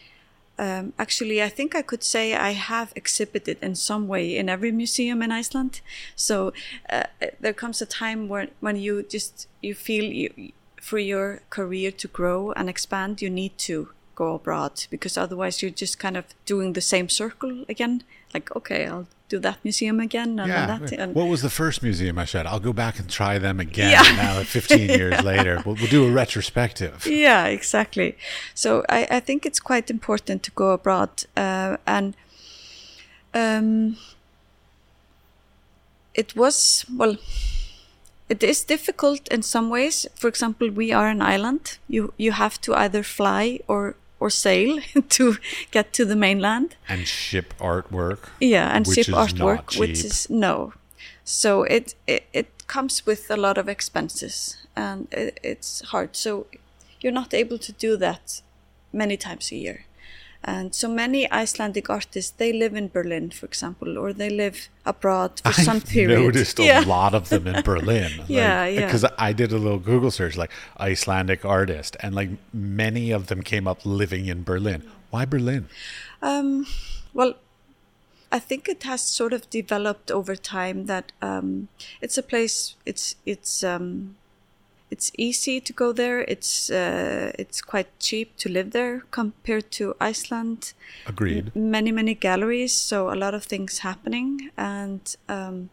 um, actually I think I could say I have exhibited in some way in every museum in Iceland. So uh, there comes a time when when you just you feel you for your career to grow and expand you need to go abroad because otherwise you're just kind of doing the same circle again. Like okay, I'll do that museum again and yeah that and what was the first museum i said? I'll go back and try them again Yeah. now 15 [LAUGHS] years later. We'll, we'll do a retrospective. Yeah exactly. So I, I think it's quite important to go abroad uh, and um, it was well it is difficult in some ways. For example we are an island. You you have to either fly or or sail [LAUGHS] to get to the mainland. And ship artwork yeah and ship artwork which is no. So it, it it comes with a lot of expenses and it, it's hard. So you're not able to do that many times a year And so many Icelandic artists, they live in Berlin, for example, or they live abroad for [LAUGHS] some I've period. noticed a yeah. lot of them in [LAUGHS] Berlin. Yeah, yeah. Because I did a little Google search, like Icelandic artist, and like many of them came up living in Berlin. Why Berlin? Um, well, I think it has sort of developed over time that um, it's a place. It's it's um, it's easy to go there. It's uh, it's quite cheap to live there compared to Iceland. Agreed. Many many galleries, so a lot of things happening, and um,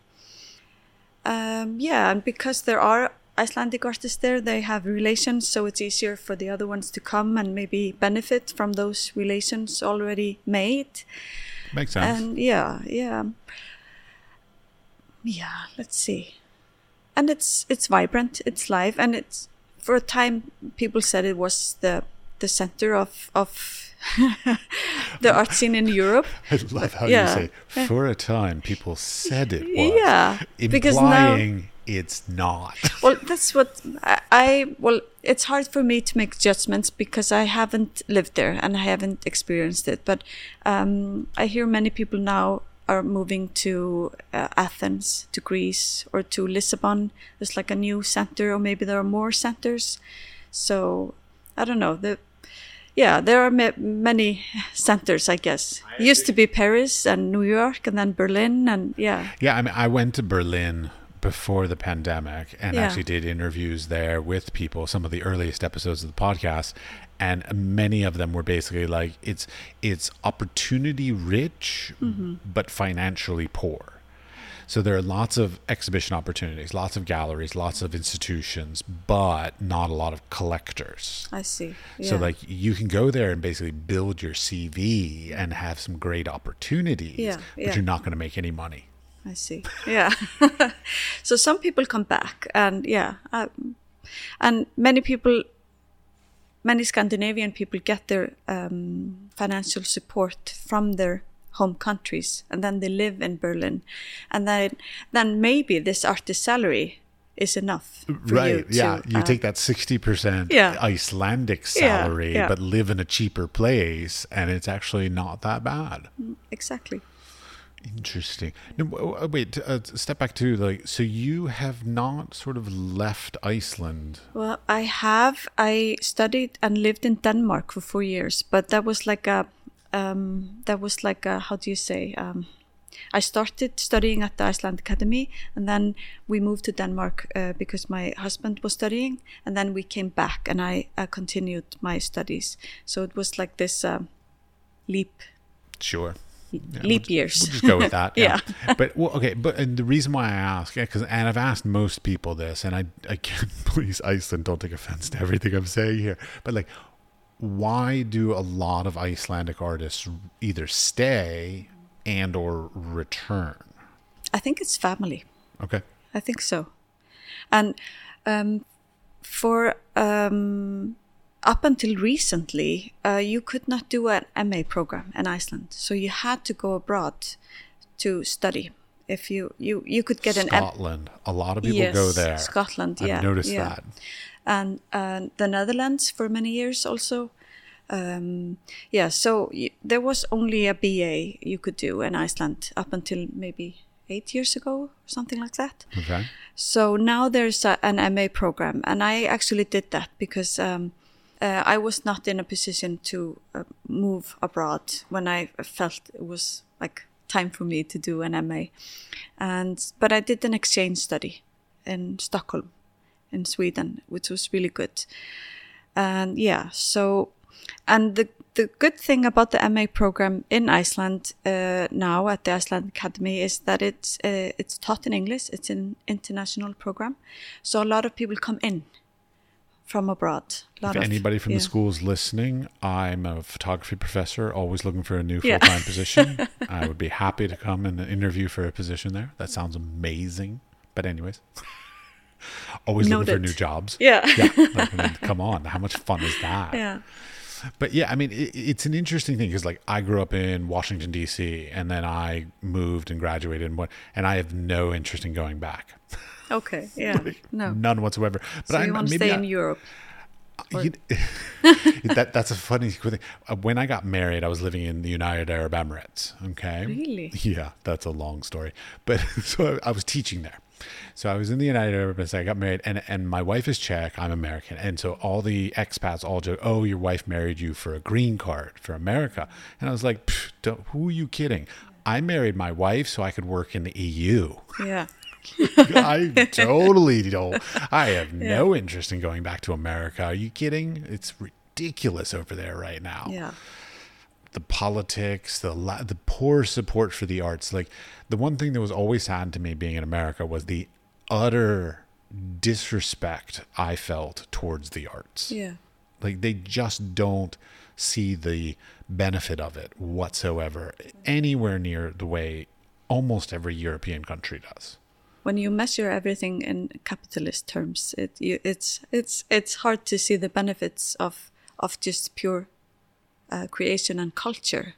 um, yeah, and because there are Icelandic artists there, they have relations, so it's easier for the other ones to come and maybe benefit from those relations already made. Makes sense. And yeah, yeah, yeah. Let's see. And it's it's vibrant, it's live, and it's for a time people said it was the the center of of [LAUGHS] the art scene in Europe. [LAUGHS] I love how yeah. you say, for a time, people said it was. Yeah, because now- it's not. [LAUGHS] well that's what I, I well it's hard for me to make judgments because i haven't lived there and i haven't experienced it but um, i hear many people now are moving to uh, athens to greece or to lisbon. There's like a new center or maybe there are more centers. So i don't know. The yeah there are ma- many centers i guess. Used to be paris and new york and then berlin and yeah. Yeah, I mean, I went to Berlin before the pandemic and Yeah. actually did interviews there with people, some of the earliest episodes of the podcast, and many of them were basically like it's it's opportunity rich Mm-hmm. but financially poor. So there are lots of exhibition opportunities, lots of galleries, lots of institutions, but not a lot of collectors. i see So like you can go there and basically build your CV and have some great opportunities, Yeah, but yeah. you're not going to make any money. I see. [LAUGHS] Yeah. [LAUGHS] so some people come back, and yeah, uh, and many people, many Scandinavian people get their um, financial support from their home countries, and then they live in Berlin, and then then maybe this artist salary is enough. For right You to, yeah you uh, take that 60% Yeah. icelandic Yeah, salary yeah. but live in a cheaper place and it's actually not that bad exactly. Interesting no, w- wait uh, step back to like so you have not sort of left iceland Well, I have. I studied and lived in Denmark for four years, but that was like a, um, that was like a, how do you say? Um, I started studying at the Iceland Academy, and then we moved to Denmark uh, because my husband was studying, and then we came back, and I uh, continued my studies. So it was like this um leap, sure Yeah, leap we'll, years. we'll just go with that [LAUGHS] Yeah. but well, okay but and the reason why i ask because and i've asked most people this and i i can't [LAUGHS] please iceland don't take offense to everything i'm saying here but like why do a lot of icelandic artists either stay and or return I think it's family. okay I think so. And um, for um, up until recently, uh, you could not do an MA program in Iceland, so you had to go abroad to study. If you you you could get an M- scotland a lot of people go there Scotland, yeah. i've yeah, noticed yeah. that and uh, the Netherlands for many years also. Um, yeah, so y- there was only a BA you could do in Iceland up until maybe eight years ago, something like that. okay So now there's a, an MA program, and I actually did that because um, uh, I was not in a position to uh, move abroad when I felt it was like time for me to do an MA, and but I did an exchange study in Stockholm, in Sweden, which was really good, and yeah, so and the the good thing about the MA program in Iceland uh, now at the Iceland Academy is that it's uh, it's taught in English. It's an international program, so a lot of people come in from abroad. Lot if of- anybody from yeah. the school is listening, I'm a photography professor, always looking for a new full Yeah. time [LAUGHS] position. I would be happy to come and interview for a position there. That sounds amazing. But, anyways, [LAUGHS] always looking for new jobs. Yeah. yeah. Like, I [LAUGHS] mean, come on. How much fun is that? yeah. But yeah, I mean, it, it's an interesting thing because, like, I grew up in Washington D.C. and then I moved and graduated, and what, and I have no interest in going back, Okay. Yeah. no. none whatsoever. But so I you want to stay I- in Europe? You- [LAUGHS] that that's a funny thing. Uh, When I got married, I was living in the United Arab Emirates. Okay, Really? Yeah, that's a long story. But [LAUGHS] so I was teaching there. So I was in the United Arab Emirates. I got married, and and my wife is Czech. I'm American, and so all the expats all joke, "Oh, your wife married you for a green card for America," and I was like, don't, "Who are you kidding?" I married my wife so I could work in the EU. yeah. [LAUGHS] I [LAUGHS] totally don't. I have no interest in going back to America. Are you kidding? It's ridiculous over there right now. Yeah. The politics, the la- the poor support for the arts. Like the one thing that was always sad to me being in America was the utter disrespect I felt towards the arts. Yeah. Like they just don't see the benefit of it whatsoever anywhere near the way almost every European country does. When you measure everything in capitalist terms, it you, it's it's it's hard to see the benefits of of just pure uh, creation and culture,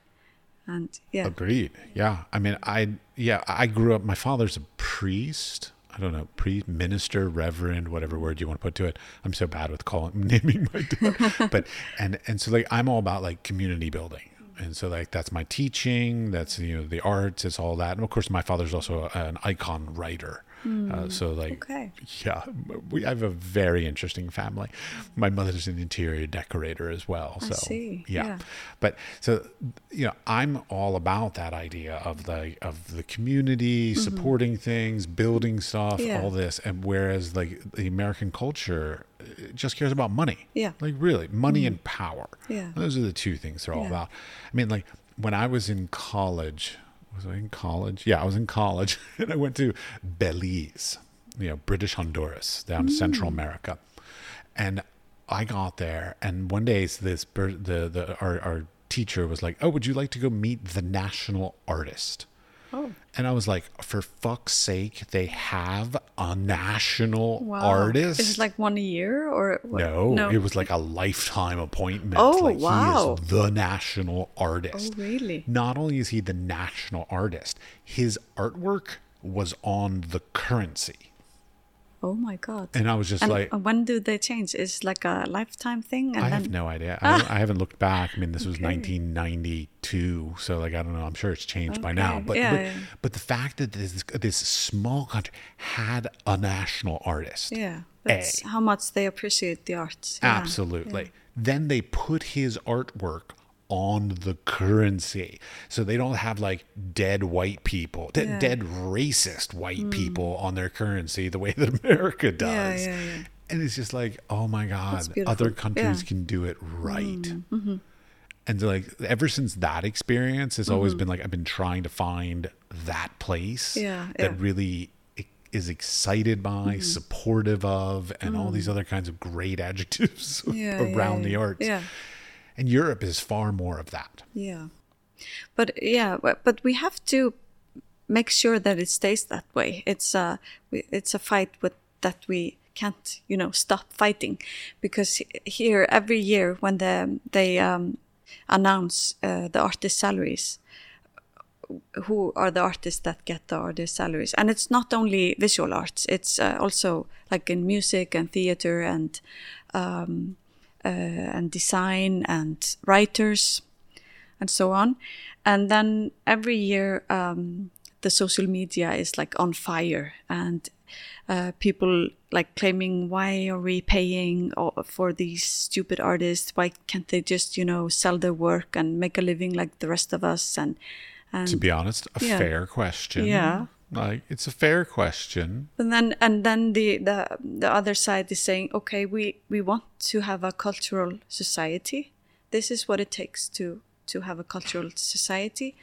and yeah, Agreed. Yeah. I mean, I yeah, I grew up. My father's a priest. I don't know, priest, minister, reverend, whatever word you want to put to it. I'm so bad with calling [LAUGHS] naming my dad. but and and so like I'm all about like community building. And so like that's my teaching. That's you know the arts. It's all that. And of course, my father's also a, an icon writer. Uh, so like Okay. yeah, we have a very interesting family. My mother's an interior decorator as well. I So see, yeah. yeah. But so you know, I'm all about that idea of the of the community supporting things, building stuff, Mm-hmm. Yeah. all this. And whereas like the American culture just cares about money. Yeah. Mm-hmm. Like really, money and power. Yeah. Those are the two things they're all Yeah. about. I mean, like when I was in college, was I in college? Yeah, I was in college [LAUGHS] and I went to Belize, you know, British Honduras, down to Central America. And I got there and one day this the the our, our teacher was like, "Oh, would you like to go meet the national artist?" Oh. And I was like, "For fuck's sake, they have a national wow. artist?" Is it like one a year or what? No, it was like a lifetime appointment. Oh, like wow. He is the national artist. Oh, really? Not only is he the national artist, his artwork was on the currency. Oh my god. And I was just And like, when do they change? Is it like a lifetime thing? And I then have no idea. [LAUGHS] I, I haven't looked back. I mean, this [LAUGHS] was 1992, so like I don't know. I'm sure it's changed by now. But yeah, but, yeah. but the fact that this this small country had a national artist, yeah, that's how much they appreciate the arts. Yeah. Absolutely. Then they put his artwork on the currency. So they don't have like dead white people, de- Yeah. Dead racist white people on their currency the way that [LAUGHS] America does. yeah, yeah. And it's just like, oh my God, other countries can do it right. mm-hmm. And like ever since that experience, it's always Mm-hmm. been like I've been trying to find that place that. Mm-hmm. really is excited by, supportive of, and all these other kinds of great [LAUGHS] adjectives Mm. Around the yeah. arts. And Europe is far more of that. Yeah. But yeah, but, we have to make sure that it stays that way. It's a it's a fight with that we can't, you know, stop fighting because here every year when the they um, announce uh, the artist salaries, who are the artists that get the artist salaries and it's not only visual arts it's uh, also like in music and theater and um, and design and writers and so on and then every year um, the social media is like on fire and uh, people like claiming why are we paying for these stupid artists why can't they just you know sell their work and make a living like the rest of us and and To be honest, a Yeah. fair question. Yeah. Like it's a fair question. And then and then the, the the other side is saying, okay, we, we want to have a cultural society. This is what it takes to to have a cultural society.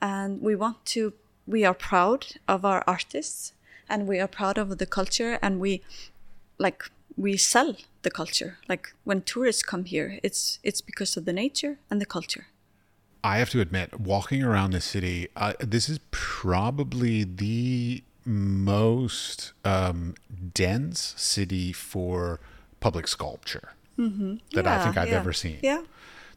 And we want to we are proud of our artists and we are proud of the culture and we like we sell the culture. Like when tourists come here, it's it's because of the nature and the culture. I have to admit, walking around the city, uh, this is probably the most um, dense city for public sculpture that I think I've yeah, ever seen. Yeah.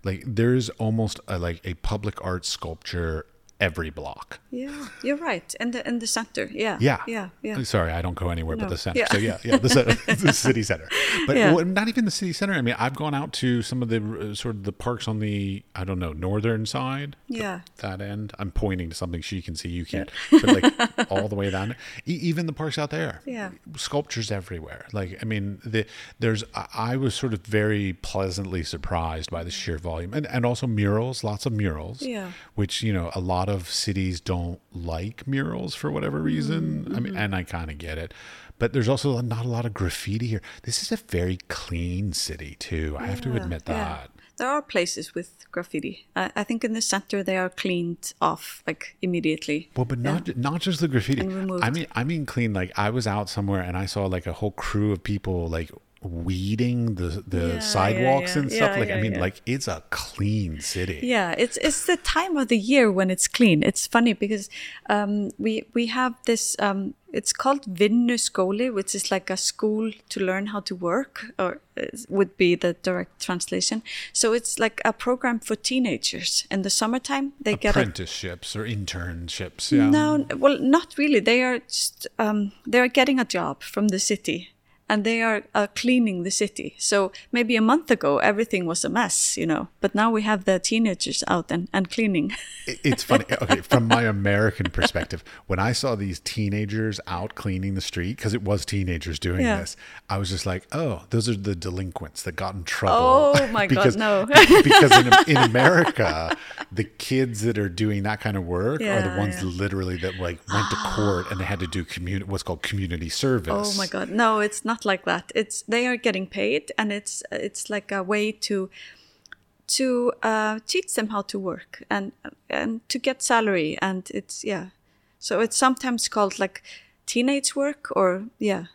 Like there's almost a, like a public art sculpture every block. Yeah, you're right. In the in the center. Yeah. Yeah. Yeah. Yeah. Sorry, I don't go anywhere but the center. Yeah. So yeah, yeah, the, [LAUGHS] the city center. But Yeah. well, not even the city center. I mean, I've gone out to some of the uh, sort of the parks on the I don't know northern side. Yeah. That end. I'm pointing to something she can see. You can't. But like [LAUGHS] all the way down. E- even the parks out there. Yeah. Sculptures everywhere. Like I mean, the, there's. I I was sort of very pleasantly surprised by the sheer volume, and and also murals. Lots of murals. Yeah. Which you know a lot of cities don't like murals for whatever reason. I mean, mm-hmm. and I kind of get it. But there's also not a lot of graffiti here. This is a very clean city too. I have to Yeah, admit yeah. that. There are places with graffiti. I, I think in the center they are cleaned off like immediately. Well, but not not just the graffiti. I mean, I mean clean. Like I was out somewhere and I saw like a whole crew of people like weeding the the Yeah, sidewalks yeah, and yeah. stuff. Yeah, like I mean, like it's a clean city. Yeah, it's it's the time of the year when it's clean. It's funny because um, we we have this. Um, it's called Vinnuskóli, which is like a school to learn how to work, or uh, would be the direct translation. So it's like a program for teenagers. In the summertime, they get Apprenticeships or internships. Yeah. No, well, not really. They are just um, they are getting a job from the city, and they are uh, cleaning the city. So maybe a month ago everything was a mess, you know, but now we have the teenagers out and, and cleaning. It's funny. Okay, from my American perspective, when I saw these teenagers out cleaning the street, because it was teenagers doing Yeah. this, I was just like, oh, those are the delinquents that got in trouble. Oh my [LAUGHS] God, no. [LAUGHS] because in, in America, the kids that are doing that kind of work are the ones yeah. literally that like went to court and they had to do community, what's called community service. Oh my god, no, it's not like that. It's they are getting paid, and it's it's like a way to to uh, teach them how to work and and to get salary, and it's yeah. So it's sometimes called like teenage work or yeah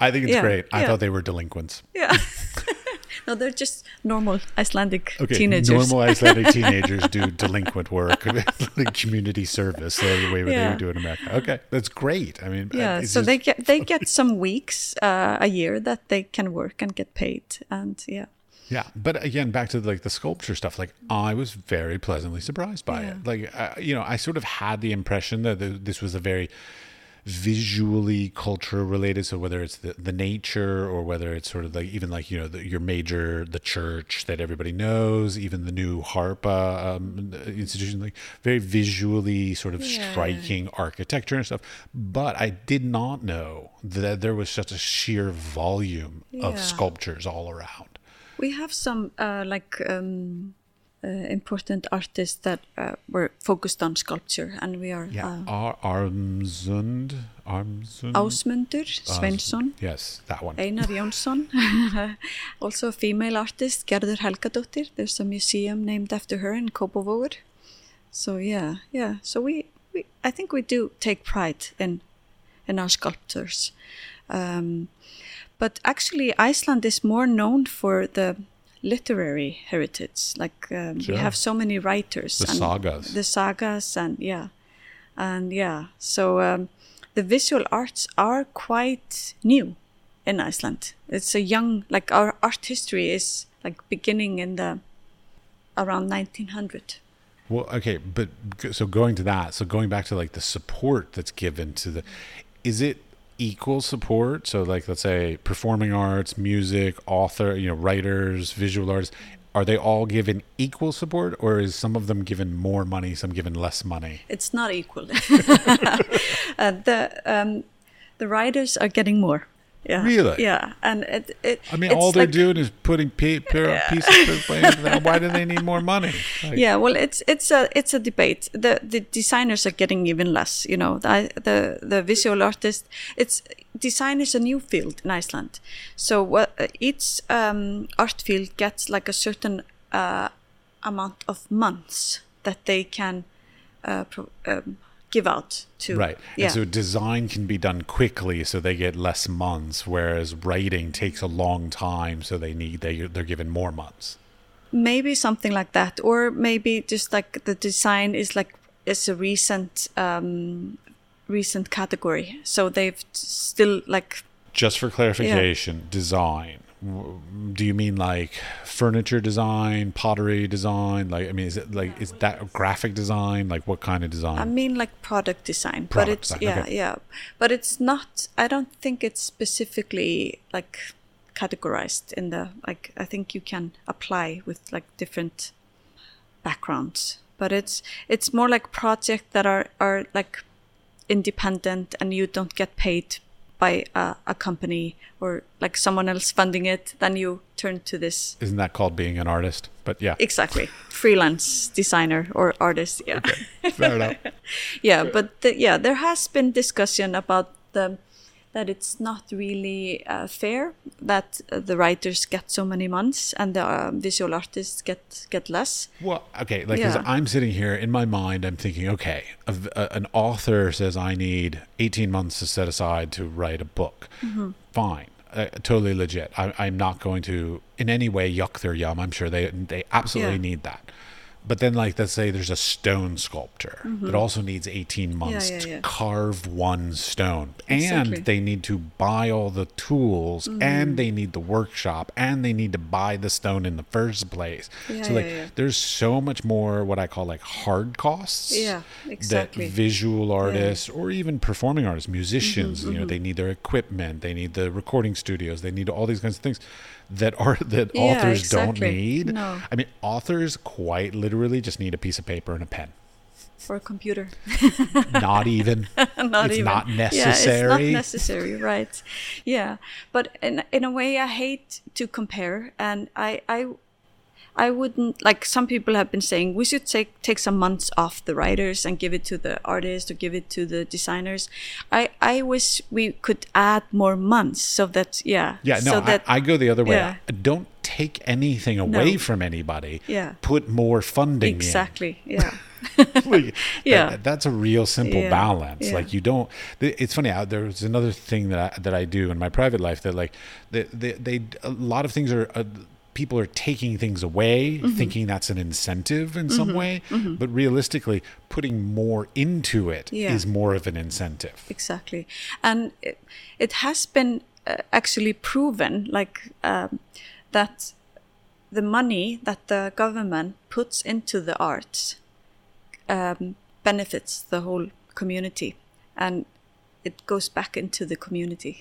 I think it's Yeah, great. I yeah. thought they were delinquents. yeah. [LAUGHS] no, they're just normal Icelandic Okay, teenagers. normal Icelandic [LAUGHS] teenagers do delinquent work, [LAUGHS] like community service, the way they would do it in America. Okay, that's great. I mean, yeah, so just- they get they get some weeks uh, a year that they can work and get paid, and yeah. yeah. But again, back to like the sculpture stuff. Like I was very pleasantly surprised by Yeah. it. Like uh, you know, I sort of had the impression that th- this was a very visually culture related so whether it's the, the nature or whether it's sort of like even like you know the, your major the church that everybody knows even the new harpa um, institution like very visually sort of Yeah. striking architecture and stuff. But i did not know that there was such a sheer volume of sculptures all around. We have some uh, like um, important artists that uh, were focused on sculpture, and we are yeah uh, Ar- armsund armsund Ásmundur Sveinsson, yes that one Einar Jónsson, [LAUGHS] also a female artist, Gerður Helgadóttir. There's a museum named after her in Kópavogur. So yeah, yeah. So we, we I think we do take pride in in our sculptors. Um, but actually, Iceland is more known for the literary heritage. Like um, Sure. we have so many writers, The sagas. the sagas, and yeah, and yeah. So um, the visual arts are quite new in Iceland. It's a young, like our art history is like beginning in the around 1900. Well, okay, but so going to that, so going back to like the support that's given to the, is it equal support? So like let's say performing arts, music, author, you know, writers, visual artists, are they all given equal support, or is some of them given more money, some given less money? It's not equal. [LAUGHS] uh, the um, the writers are getting more. Yeah. Really? Yeah, and it. it I mean, all they're like- doing is putting pe- pe- pieces. Why do they need more money? [LAUGHS] Like, yeah well it's it's a it's a debate the the designers are getting even less you know the the, the visual artist it's design is a new field in iceland so what each um, art field gets like a certain uh, amount of months that they can uh, pro- um, give out to Right. yeah And so design can be done quickly so they get less months, whereas writing takes a long time so they need they they're given more months. maybe something like that or maybe just like the design is like is a recent um recent category so they've still like Just for clarification, design. Do you mean like furniture design, pottery design? Like, I mean, is it like is that graphic design? Like, what kind of design? I mean, like product design, but it's design, yeah, okay. yeah, but it's not. I don't think it's specifically like categorized in the like. I think you can apply with like different backgrounds, but it's it's more like projects that are are like independent and you don't get paid by a, a company or like someone else funding it. Then you turn to this Isn't that called being an artist? But yeah, exactly freelance designer or artist. Yeah. fair enough. [LAUGHS] yeah but the, yeah there has been discussion about the that it's not really uh, fair that uh, the writers get so many months and the uh, visual artists get get less Well, okay, like 'cause Yeah. I'm sitting here in my mind, I'm thinking, okay, a, a- an author says I need 18 months to set aside to write a book. Mm-hmm. Fine, uh, totally legit. I, I'm not going to in any way yuck their yum. I'm sure they they absolutely Yeah. need that. But then, like, let's say there's a stone sculptor that also needs 18 months Mm-hmm. yeah, to yeah. carve one stone. Exactly. Mm-hmm. And they need to buy all the tools, and they need the workshop, and they need to buy the stone in the first place. Yeah, so, like, yeah, yeah. there's so much more what I call like hard costs. Yeah, exactly. That visual artists or even performing artists, musicians, Mm-hmm, you know, they need their equipment, they need the recording studios, they need all these kinds of things that are [LAUGHS] that Yeah, authors don't need. No. I mean, authors quite literally just need a piece of paper and a pen. for a computer [LAUGHS] Not even. [LAUGHS] not it's even not yeah it's necessary. not necessary right yeah but in in a way i hate to compare and i i I wouldn't like some people have been saying we should take take some months off the writers and give it to the artists or give it to the designers. I I wish we could add more months so that yeah Yeah, no, so that I, I go the other way. Yeah. Don't take anything away No. from anybody. Yeah. Put more funding in. exactly [LAUGHS] yeah like, [LAUGHS] Yeah. that- that's a real simple Yeah, balance. yeah. Like you don't. It's funny. I- There's another thing that I, that I do in my private life that like they they, they a lot of things are. Uh, People are taking things away, Mm-hmm. thinking that's an incentive in some way, but realistically, putting more into it is Yeah. more of an incentive. exactly and it, it has been uh, actually proven like um, that the money that the government puts into the arts um, benefits the whole community and it goes back into the community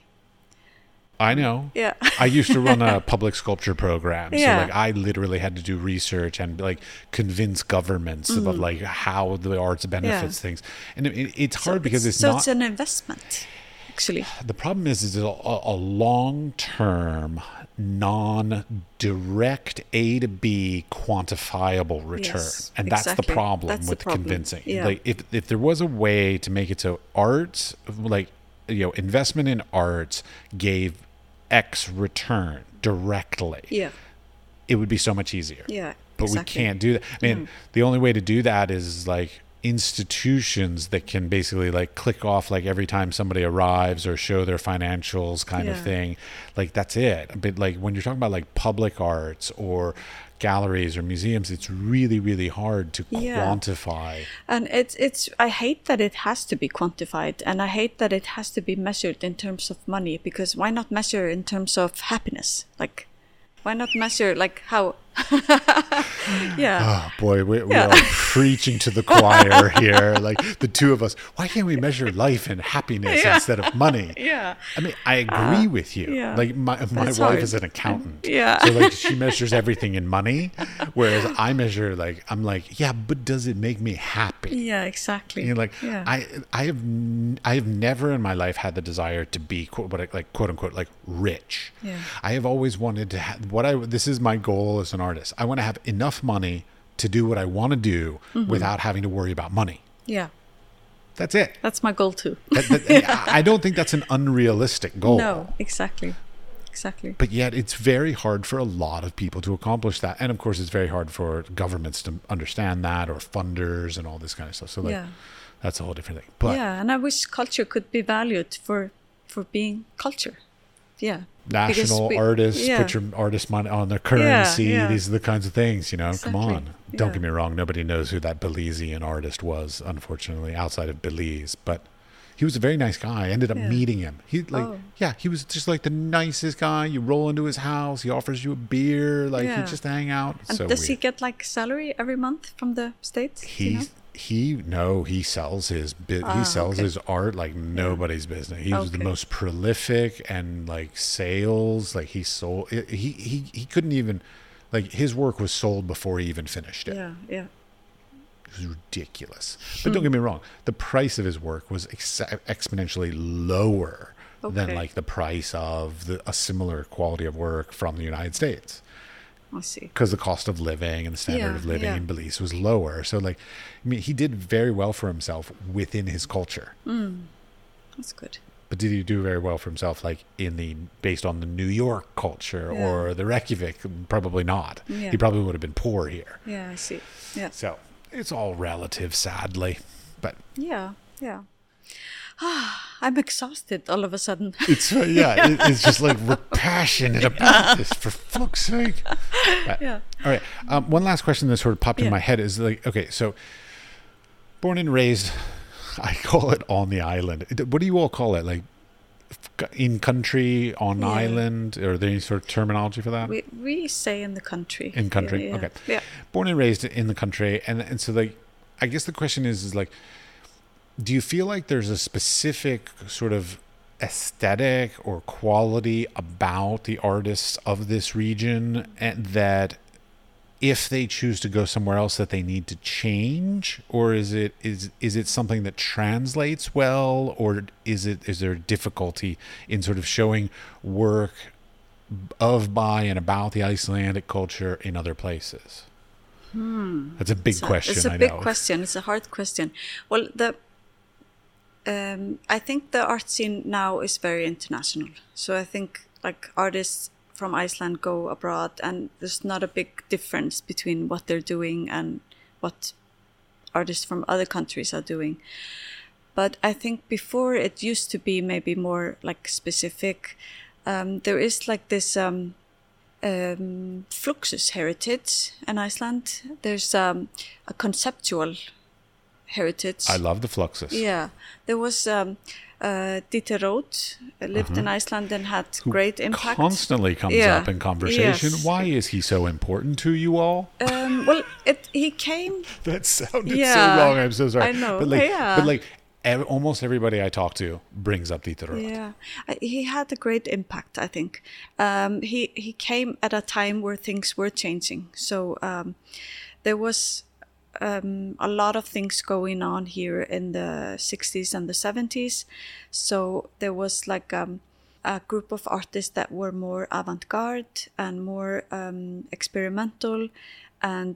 I know. yeah I used to run a [LAUGHS] public sculpture program. So Yeah. like I literally had to do research and like convince governments about mm. like how the arts benefits things. And it, it's hard because it's so not it's an investment actually the problem is is a, a long-term non-direct A to B quantifiable return. Yes, and that's the problem That's the with problem. convincing. Yeah. Like if if there was a way to make it so arts like you know investment in arts gave X return directly yeah it would be so much easier. yeah But exactly. we can't do that. I mean, mm. the only way to do that is like institutions that can basically like click off like every time somebody arrives or show their financials kind of thing. Like that's it. But like when you're talking about like public arts or galleries or museums, it's really, really hard to Yeah. quantify. and it's it's i hate that it has to be quantified and i hate that it has to be measured in terms of money because why not measure in terms of happiness like why not measure like how [LAUGHS] yeah Oh boy, we, we Yeah. are preaching to the choir here. Like the two of us, why can't we measure life and happiness Yeah. instead of money? [LAUGHS] yeah I mean, I agree ah, with you. yeah. Like my my That's wife hard. is an accountant. Yeah. So like she measures everything in money, whereas I measure like I'm like, yeah, but does it make me happy? yeah exactly You know, like yeah. I I have n- I have never in my life had the desire to be quote what like quote unquote like rich. Yeah. I have always wanted to have what I this is my goal as an artist. I want to have enough money to do what I want to do Mm-hmm. without having to worry about money. yeah That's it. that's my goal too That, that, I don't think that's an unrealistic [LAUGHS] goal. no exactly exactly But yet, it's very hard for a lot of people to accomplish that. And of course, it's very hard for governments to understand that or funders and all this kind of stuff. So, like, Yeah. that's a whole different thing. But yeah and i wish culture could be valued for for being culture yeah national we- artists yeah. put your artist money on their currency. yeah. These are the kinds of things, you know. Come Exactly. on. Don't get me wrong. Nobody knows who that Belizean artist was, unfortunately, outside of Belize. But He was a very nice guy. I ended up Yeah. meeting him. He like Oh. yeah, he was just like the nicest guy. You roll into his house, he offers you a beer, like Yeah. he just hang out. And so does he get like salary every month from the states? You know? He no he sells his bi- Ah, he sells okay. his art like nobody's business. He was the most prolific and like sales like he sold he he he couldn't even like his work was sold before he even finished it. Yeah, yeah. it was ridiculous. But don't get me wrong the price of his work was ex- exponentially lower than like the price of the, a similar quality of work from the united states I see. because the cost of living and the standard Yeah, of living yeah. in Belize was lower. So, like, I mean, he did very well for himself within his culture. Mm. That's good. But did he do very well for himself, like in the based on the New York culture Yeah. or the Reykjavik? Probably not. He probably would have been poor here. Yeah, I see. Yeah. So it's all relative, sadly. But Yeah, yeah. [SIGHS] I'm exhausted all of a sudden. it's uh, yeah, [LAUGHS] it, it's just like we're passionate [LAUGHS] about this for fuck's sake. [LAUGHS] But- Yeah. All right. Um, one last question that sort of popped in my head is like, okay, so born and raised, I call it on the island. What do you all call it? Like in country, on Yeah. island, or are there any sort of terminology for that? We we say in the country. in country, Yeah, yeah. okay. Yeah. Born and raised in the country, and and so like, I guess the question is is like, do you feel like there's a specific sort of aesthetic or quality about the artists of this region and that if they choose to go somewhere else that they need to change? Or is it is is it something that translates well? Or is it is there difficulty in sort of showing work of by and about the Icelandic culture in other places? Hmm. That's a big It's a- question It's a I big know. question. It's a hard question. Well, the um, I think the art scene now is very international. So I think like artists from Iceland go abroad, and there's not a big difference between what they're doing and what artists from other countries are doing. But I think before it used to be maybe more like specific. Um, there is like this um, um, Fluxus heritage in Iceland. There's um, a conceptual heritage. I love the Fluxus Yeah, there was um, uh, Dieter Roth lived in Iceland and had great impact. constantly comes Yeah. up in conversation Yes. why is he so important to you all um, well, it, he came. [LAUGHS] That sounded Yeah, so wrong. I'm so sorry. I know, But like, yeah. but like, almost everybody I talk to brings up Dieter Roth. Yeah, he had a great impact. I think um, he he came at a time where things were changing. So um, there was um, a lot of things going on here in the 60s and the 70s. So there was like um, a group of artists that were more avant-garde and more um, experimental, and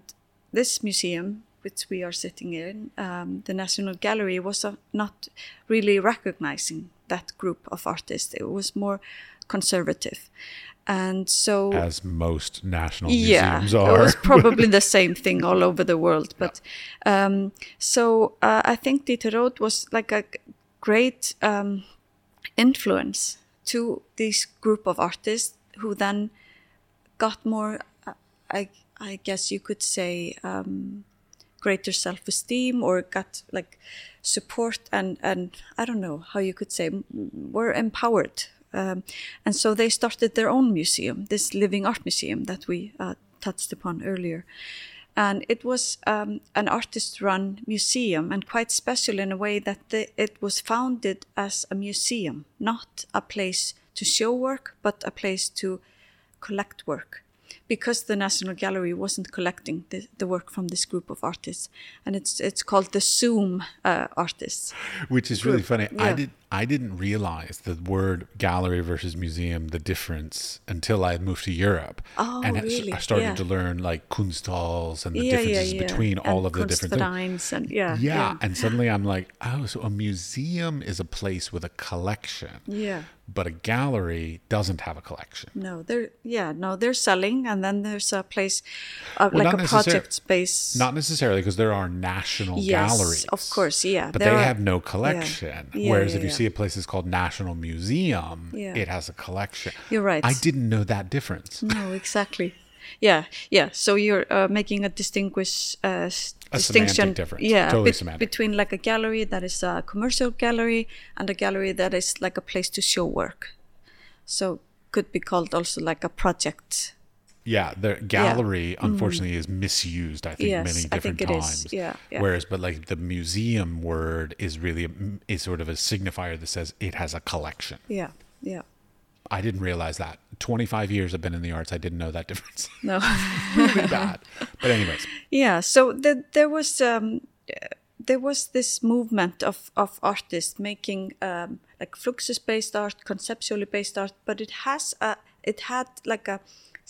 this museum which we are sitting in, um, the National Gallery, was not really recognizing that group of artists. It was more conservative. And so As most national yeah, museums it was [LAUGHS] probably the same thing all over the world. But um, so uh, I think Dieter Roth was like a great um, influence to this group of artists who then got more, uh, I, I guess you could say, um, greater self-esteem or got like support and and I don't know how you could say were empowered um, and so they started their own museum this living art museum that we uh, touched upon earlier and it was um, an artist-run museum and quite special in a way that the, it was founded as a museum not a place to show work but a place to collect work because the National Gallery wasn't collecting the, the work from this group of artists, and it's it's called the SÚM uh, artists. Which is really group. funny. I did I didn't realize the word gallery versus museum, the difference until I moved to Europe. Oh, and I- really? I started Yeah. to learn like Kunsthalls and the yeah, differences yeah. between and all of the different things. And yeah, Yeah, and suddenly I'm like, oh, so a museum is a place with a collection, yeah. but a gallery doesn't have a collection. No, they're yeah, no, they're selling, and then there's a place, uh, Well, like a project space. Not necessarily because there are national Yes, galleries. of course, yeah, But they are- have no collection. Whereas if you. See a place that's called National Museum, Yeah. it has a collection. You're right. I didn't know that difference. No, exactly. yeah, yeah. So you're uh, making a distinguish uh, A distinction, difference. yeah, Totally semantic. between like a gallery that is a commercial gallery and a gallery that is like a place to show work. So could be called also like a project. Yeah, the gallery unfortunately is misused. I think Mm. Yes, many different think it is. times. Yeah, yeah. Whereas, but like the museum word is really a, is sort of a signifier that says it has a collection. Yeah, yeah. I didn't realize that. Twenty five years I've been in the arts. I didn't know that [LAUGHS] difference. No. [LAUGHS] really bad. But anyways, yeah so the, there was um, there was this movement of, of artists making um, like fluxus based art conceptually based art but it has a it had like a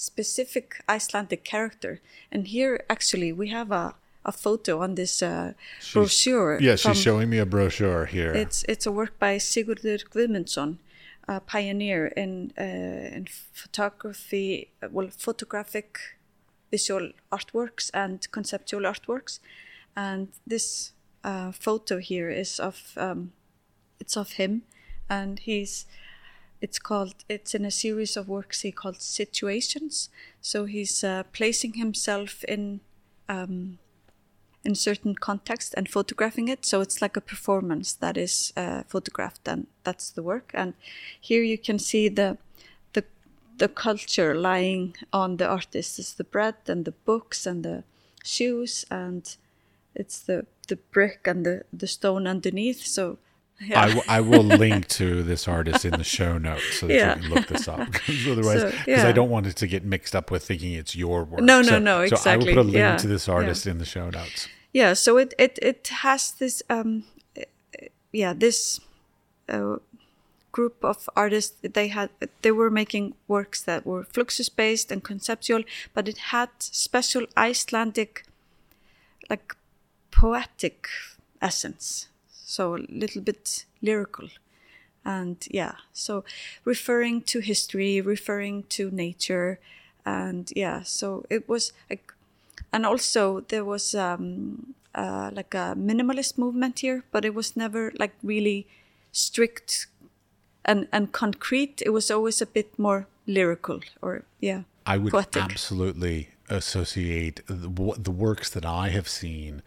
specific icelandic character. And here actually we have a, a photo on this uh, brochure yeah, she's showing me a brochure here. it's it's a work by Sigurður Guðmundsson, a pioneer in uh, in photography, uh, well, photographic visual artworks and conceptual artworks, and this uh, photo here is of um, it's of him, and he's it's called it's in a series of works he called situations. So he's uh, placing himself in um, in certain context and photographing it. So it's like a performance that is uh, photographed, and that's the work. And here you can see the the the culture lying on the artist. is the bread and the books and the shoes, and it's the the brick and the the stone underneath. So. [LAUGHS] Yeah. I, w- I will link to this artist in the show notes so that Yeah. you can look this up. [LAUGHS] otherwise, So, because I don't want it to get mixed up with thinking it's your work. No, no, So- no, exactly. So I will put a link Yeah, to this yeah. artist in the show notes. yeah so it it it has this um yeah this uh, group of artists they had they were making works that were fluxus based and conceptual but it had special icelandic like poetic essence so a little bit lyrical. And yeah so referring to history referring to nature and yeah so it was like and also there was um uh, like a minimalist movement here but it was never like really strict and and concrete. It was always a bit more lyrical or yeah I would poetic. absolutely associate the, the works that I have seen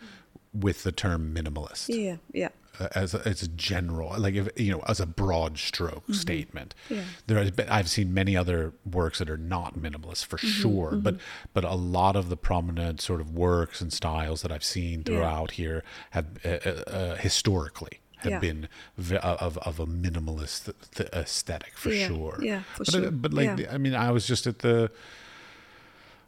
with the term minimalist. Yeah yeah as a, as a general, like if you know, as a broad stroke statement. Mm-hmm. Yeah. There, has been, I've seen many other works that are not minimalist for Mm-hmm, sure, but but a lot of the prominent sort of works and styles that I've seen throughout here have uh, uh, uh, historically have Yeah. been v- of of a minimalist th- th- aesthetic for Yeah, sure. yeah, for but, uh, sure. but like, Yeah. I mean, I was just at the.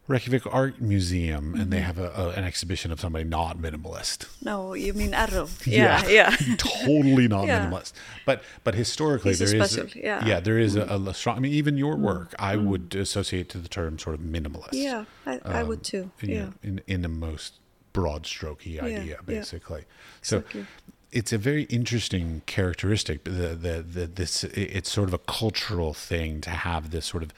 Reykjavik Art Museum, and Mm-hmm. they have a, a, an exhibition of somebody not minimalist no you mean Erró yeah [LAUGHS] yeah, totally not Yeah. minimalist. But but historically He's there is special, yeah. Mm. there is a, a strong. I mean, even your work, I would associate to the term sort of minimalist. yeah I, I would too you yeah know, in in the most broad strokey idea, yeah. basically. So. Exactly. It's a very interesting characteristic. The, the the this it's sort of a cultural thing to have this sort of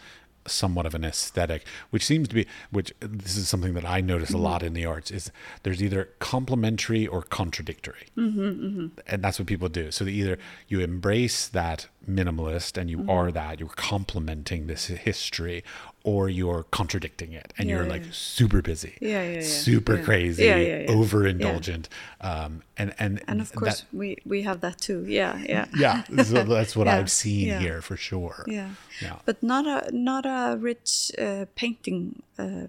somewhat of an aesthetic, which seems to be which this is something that I notice Mm-hmm. a lot in the arts is there's either complementary or contradictory Mm-hmm, and that's what people do. So either you embrace that minimalist and you Mm-hmm. are that, you're complementing this history, or you're contradicting it and Yeah, you're like yeah. super busy, Yeah, yeah, yeah. super crazy, Yeah, overindulgent, um, and and and of course that, we we have that too yeah yeah [LAUGHS] yeah, so [LAUGHS] that's what I've seen here for sure. yeah yeah. but not a not a rich uh, painting um,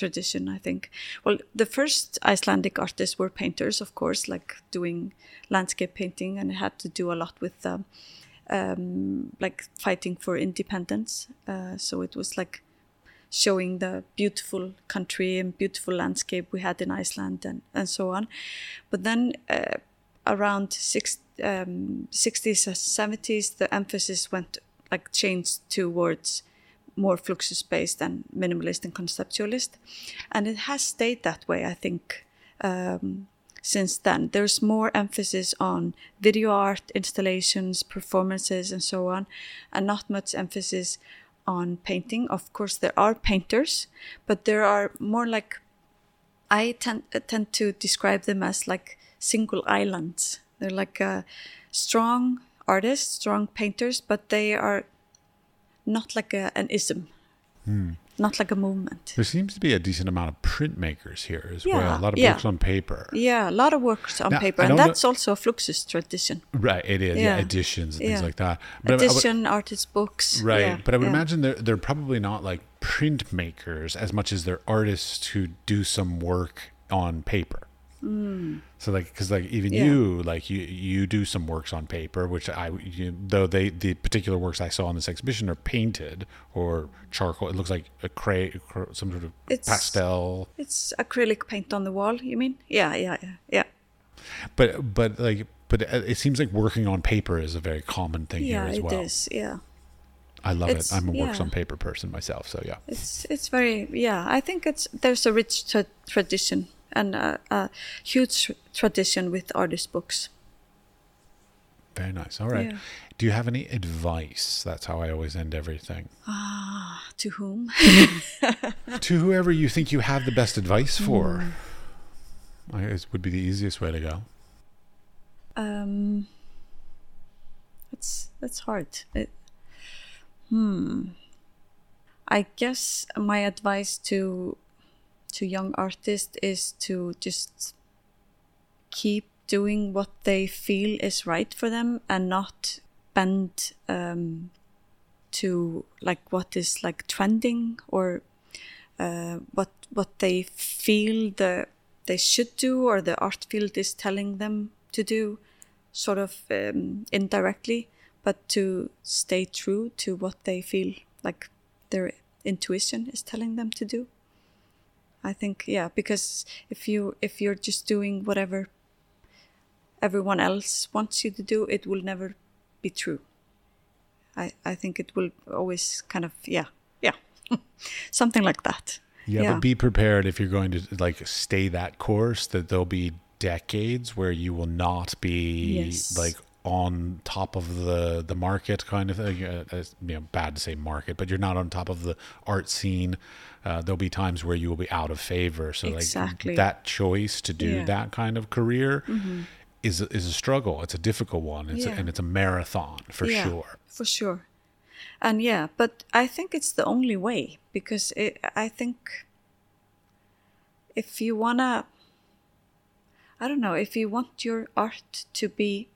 tradition i think well the first icelandic artists were painters of course like doing landscape painting and it had to do a lot with um, um, like fighting for independence uh, so it was like showing the beautiful country and beautiful landscape we had in Iceland and, and so on. But then uh, around six, um, 60s and 70s, the emphasis went like changed towards more fluxus based and minimalist and conceptualist. And it has stayed that way, I think. Um, since then, there's more emphasis on video art, installations, performances, and so on, and not much emphasis on painting. Of course, there are painters, but there are more like I tend uh, tend to describe them as like single islands. They're like uh, strong artists, strong painters, but they are not like a, an ism. Hmm. Not like a movement. There seems to be a decent amount of printmakers here as well. Yeah, A lot of yeah. books on paper. Yeah, a lot of works on Now, paper, and don't know- that's also a Fluxus tradition. Right, it is. Yeah, Yeah. editions and things like that. But I- I would- Edition, artist books. right, but I would imagine they're they're probably not like printmakers as much as they're artists who do some work on paper. So like, because like even Mm. Yeah. you, like you you do some works on paper, which I you, though they the particular works I saw in this exhibition are painted or charcoal. It looks like a cray, some sort of It's- pastel. It's acrylic paint on the wall. You mean? Yeah, yeah, yeah, yeah. But but like but it it seems like working on paper is a very common thing Yeah, here as it well. is. Yeah, I love It's- it. I'm a works yeah. on paper person myself, so yeah. it's it's very yeah. I think it's there's a rich tra- tradition and a, a huge tradition with artist books. Very nice. All right. Yeah. Do you have any advice? That's how I always end everything. Ah, To whom? [LAUGHS] to whoever you think you have the best advice for. Hmm. I guess would be the easiest way to go. um, that's that's hard. It, hmm. I guess my advice to to young artists is to just keep doing what they feel is right for them and not bend um, to like what is like trending or uh, what what they feel the they should do or the art field is telling them to do sort of um, indirectly but to stay true to what they feel like their intuition is telling them to do i think yeah because if you if you're just doing whatever everyone else wants you to do it will never be true i i think it will always kind of yeah yeah [LAUGHS] something like that Yeah, Yeah. but be prepared if you're going to like stay that course that there'll be decades where you will not be Yes. like on top of the the market kind of thing. Uh, it's, you know, bad to say market, but you're not on top of the art scene. Uh, there'll be times where you will be out of favor. So Exactly. like that choice to do Yeah. Mm-hmm. that kind of career is a- is a struggle. It's a difficult one. It's a, and it's a marathon for Yeah, sure. For sure. And yeah, but I think it's the only way because it, I think if you wanna, I don't know, if you want your art to be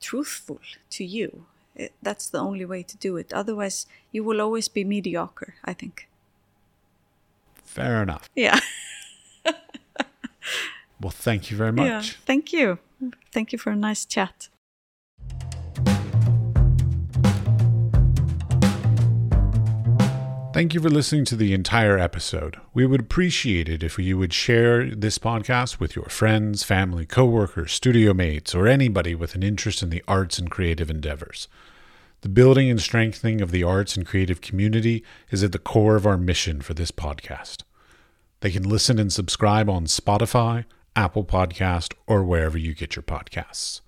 truthful to you, it, that's the only way to do it. Otherwise, you will always be mediocre, I think. Fair enough. Yeah. [LAUGHS] Well, thank you very much. Yeah. much. Thank you. Thank you for a nice chat. Thank you for listening to the entire episode. We would appreciate it if you would share this podcast with your friends, family, coworkers, studio mates, or anybody with an interest in the arts and creative endeavors. The building and strengthening of the arts and creative community is at the core of our mission for this podcast. They can listen and subscribe on Spotify, Apple Podcast, or wherever you get your podcasts.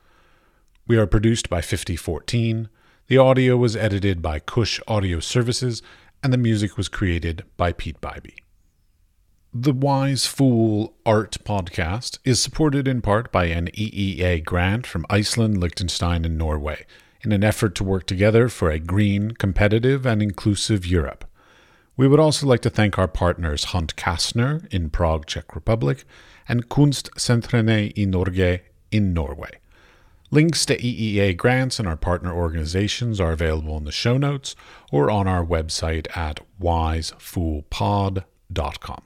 We are produced by 5014. The audio was edited by Cush Audio Services, and the music was created by Peat Biby. The Wise Fool Art Podcast is supported in part by an EEA grant from Iceland, Liechtenstein, and Norway in an effort to work together for a green, competitive, and inclusive Europe. We would also like to thank our partners Hunt Kastner in Prague, Czech Republic, and Kunstsentrene i Norge in Norway. Links to EEA grants and our partner organizations are available in the show notes or on our website at wisefoolpod.com.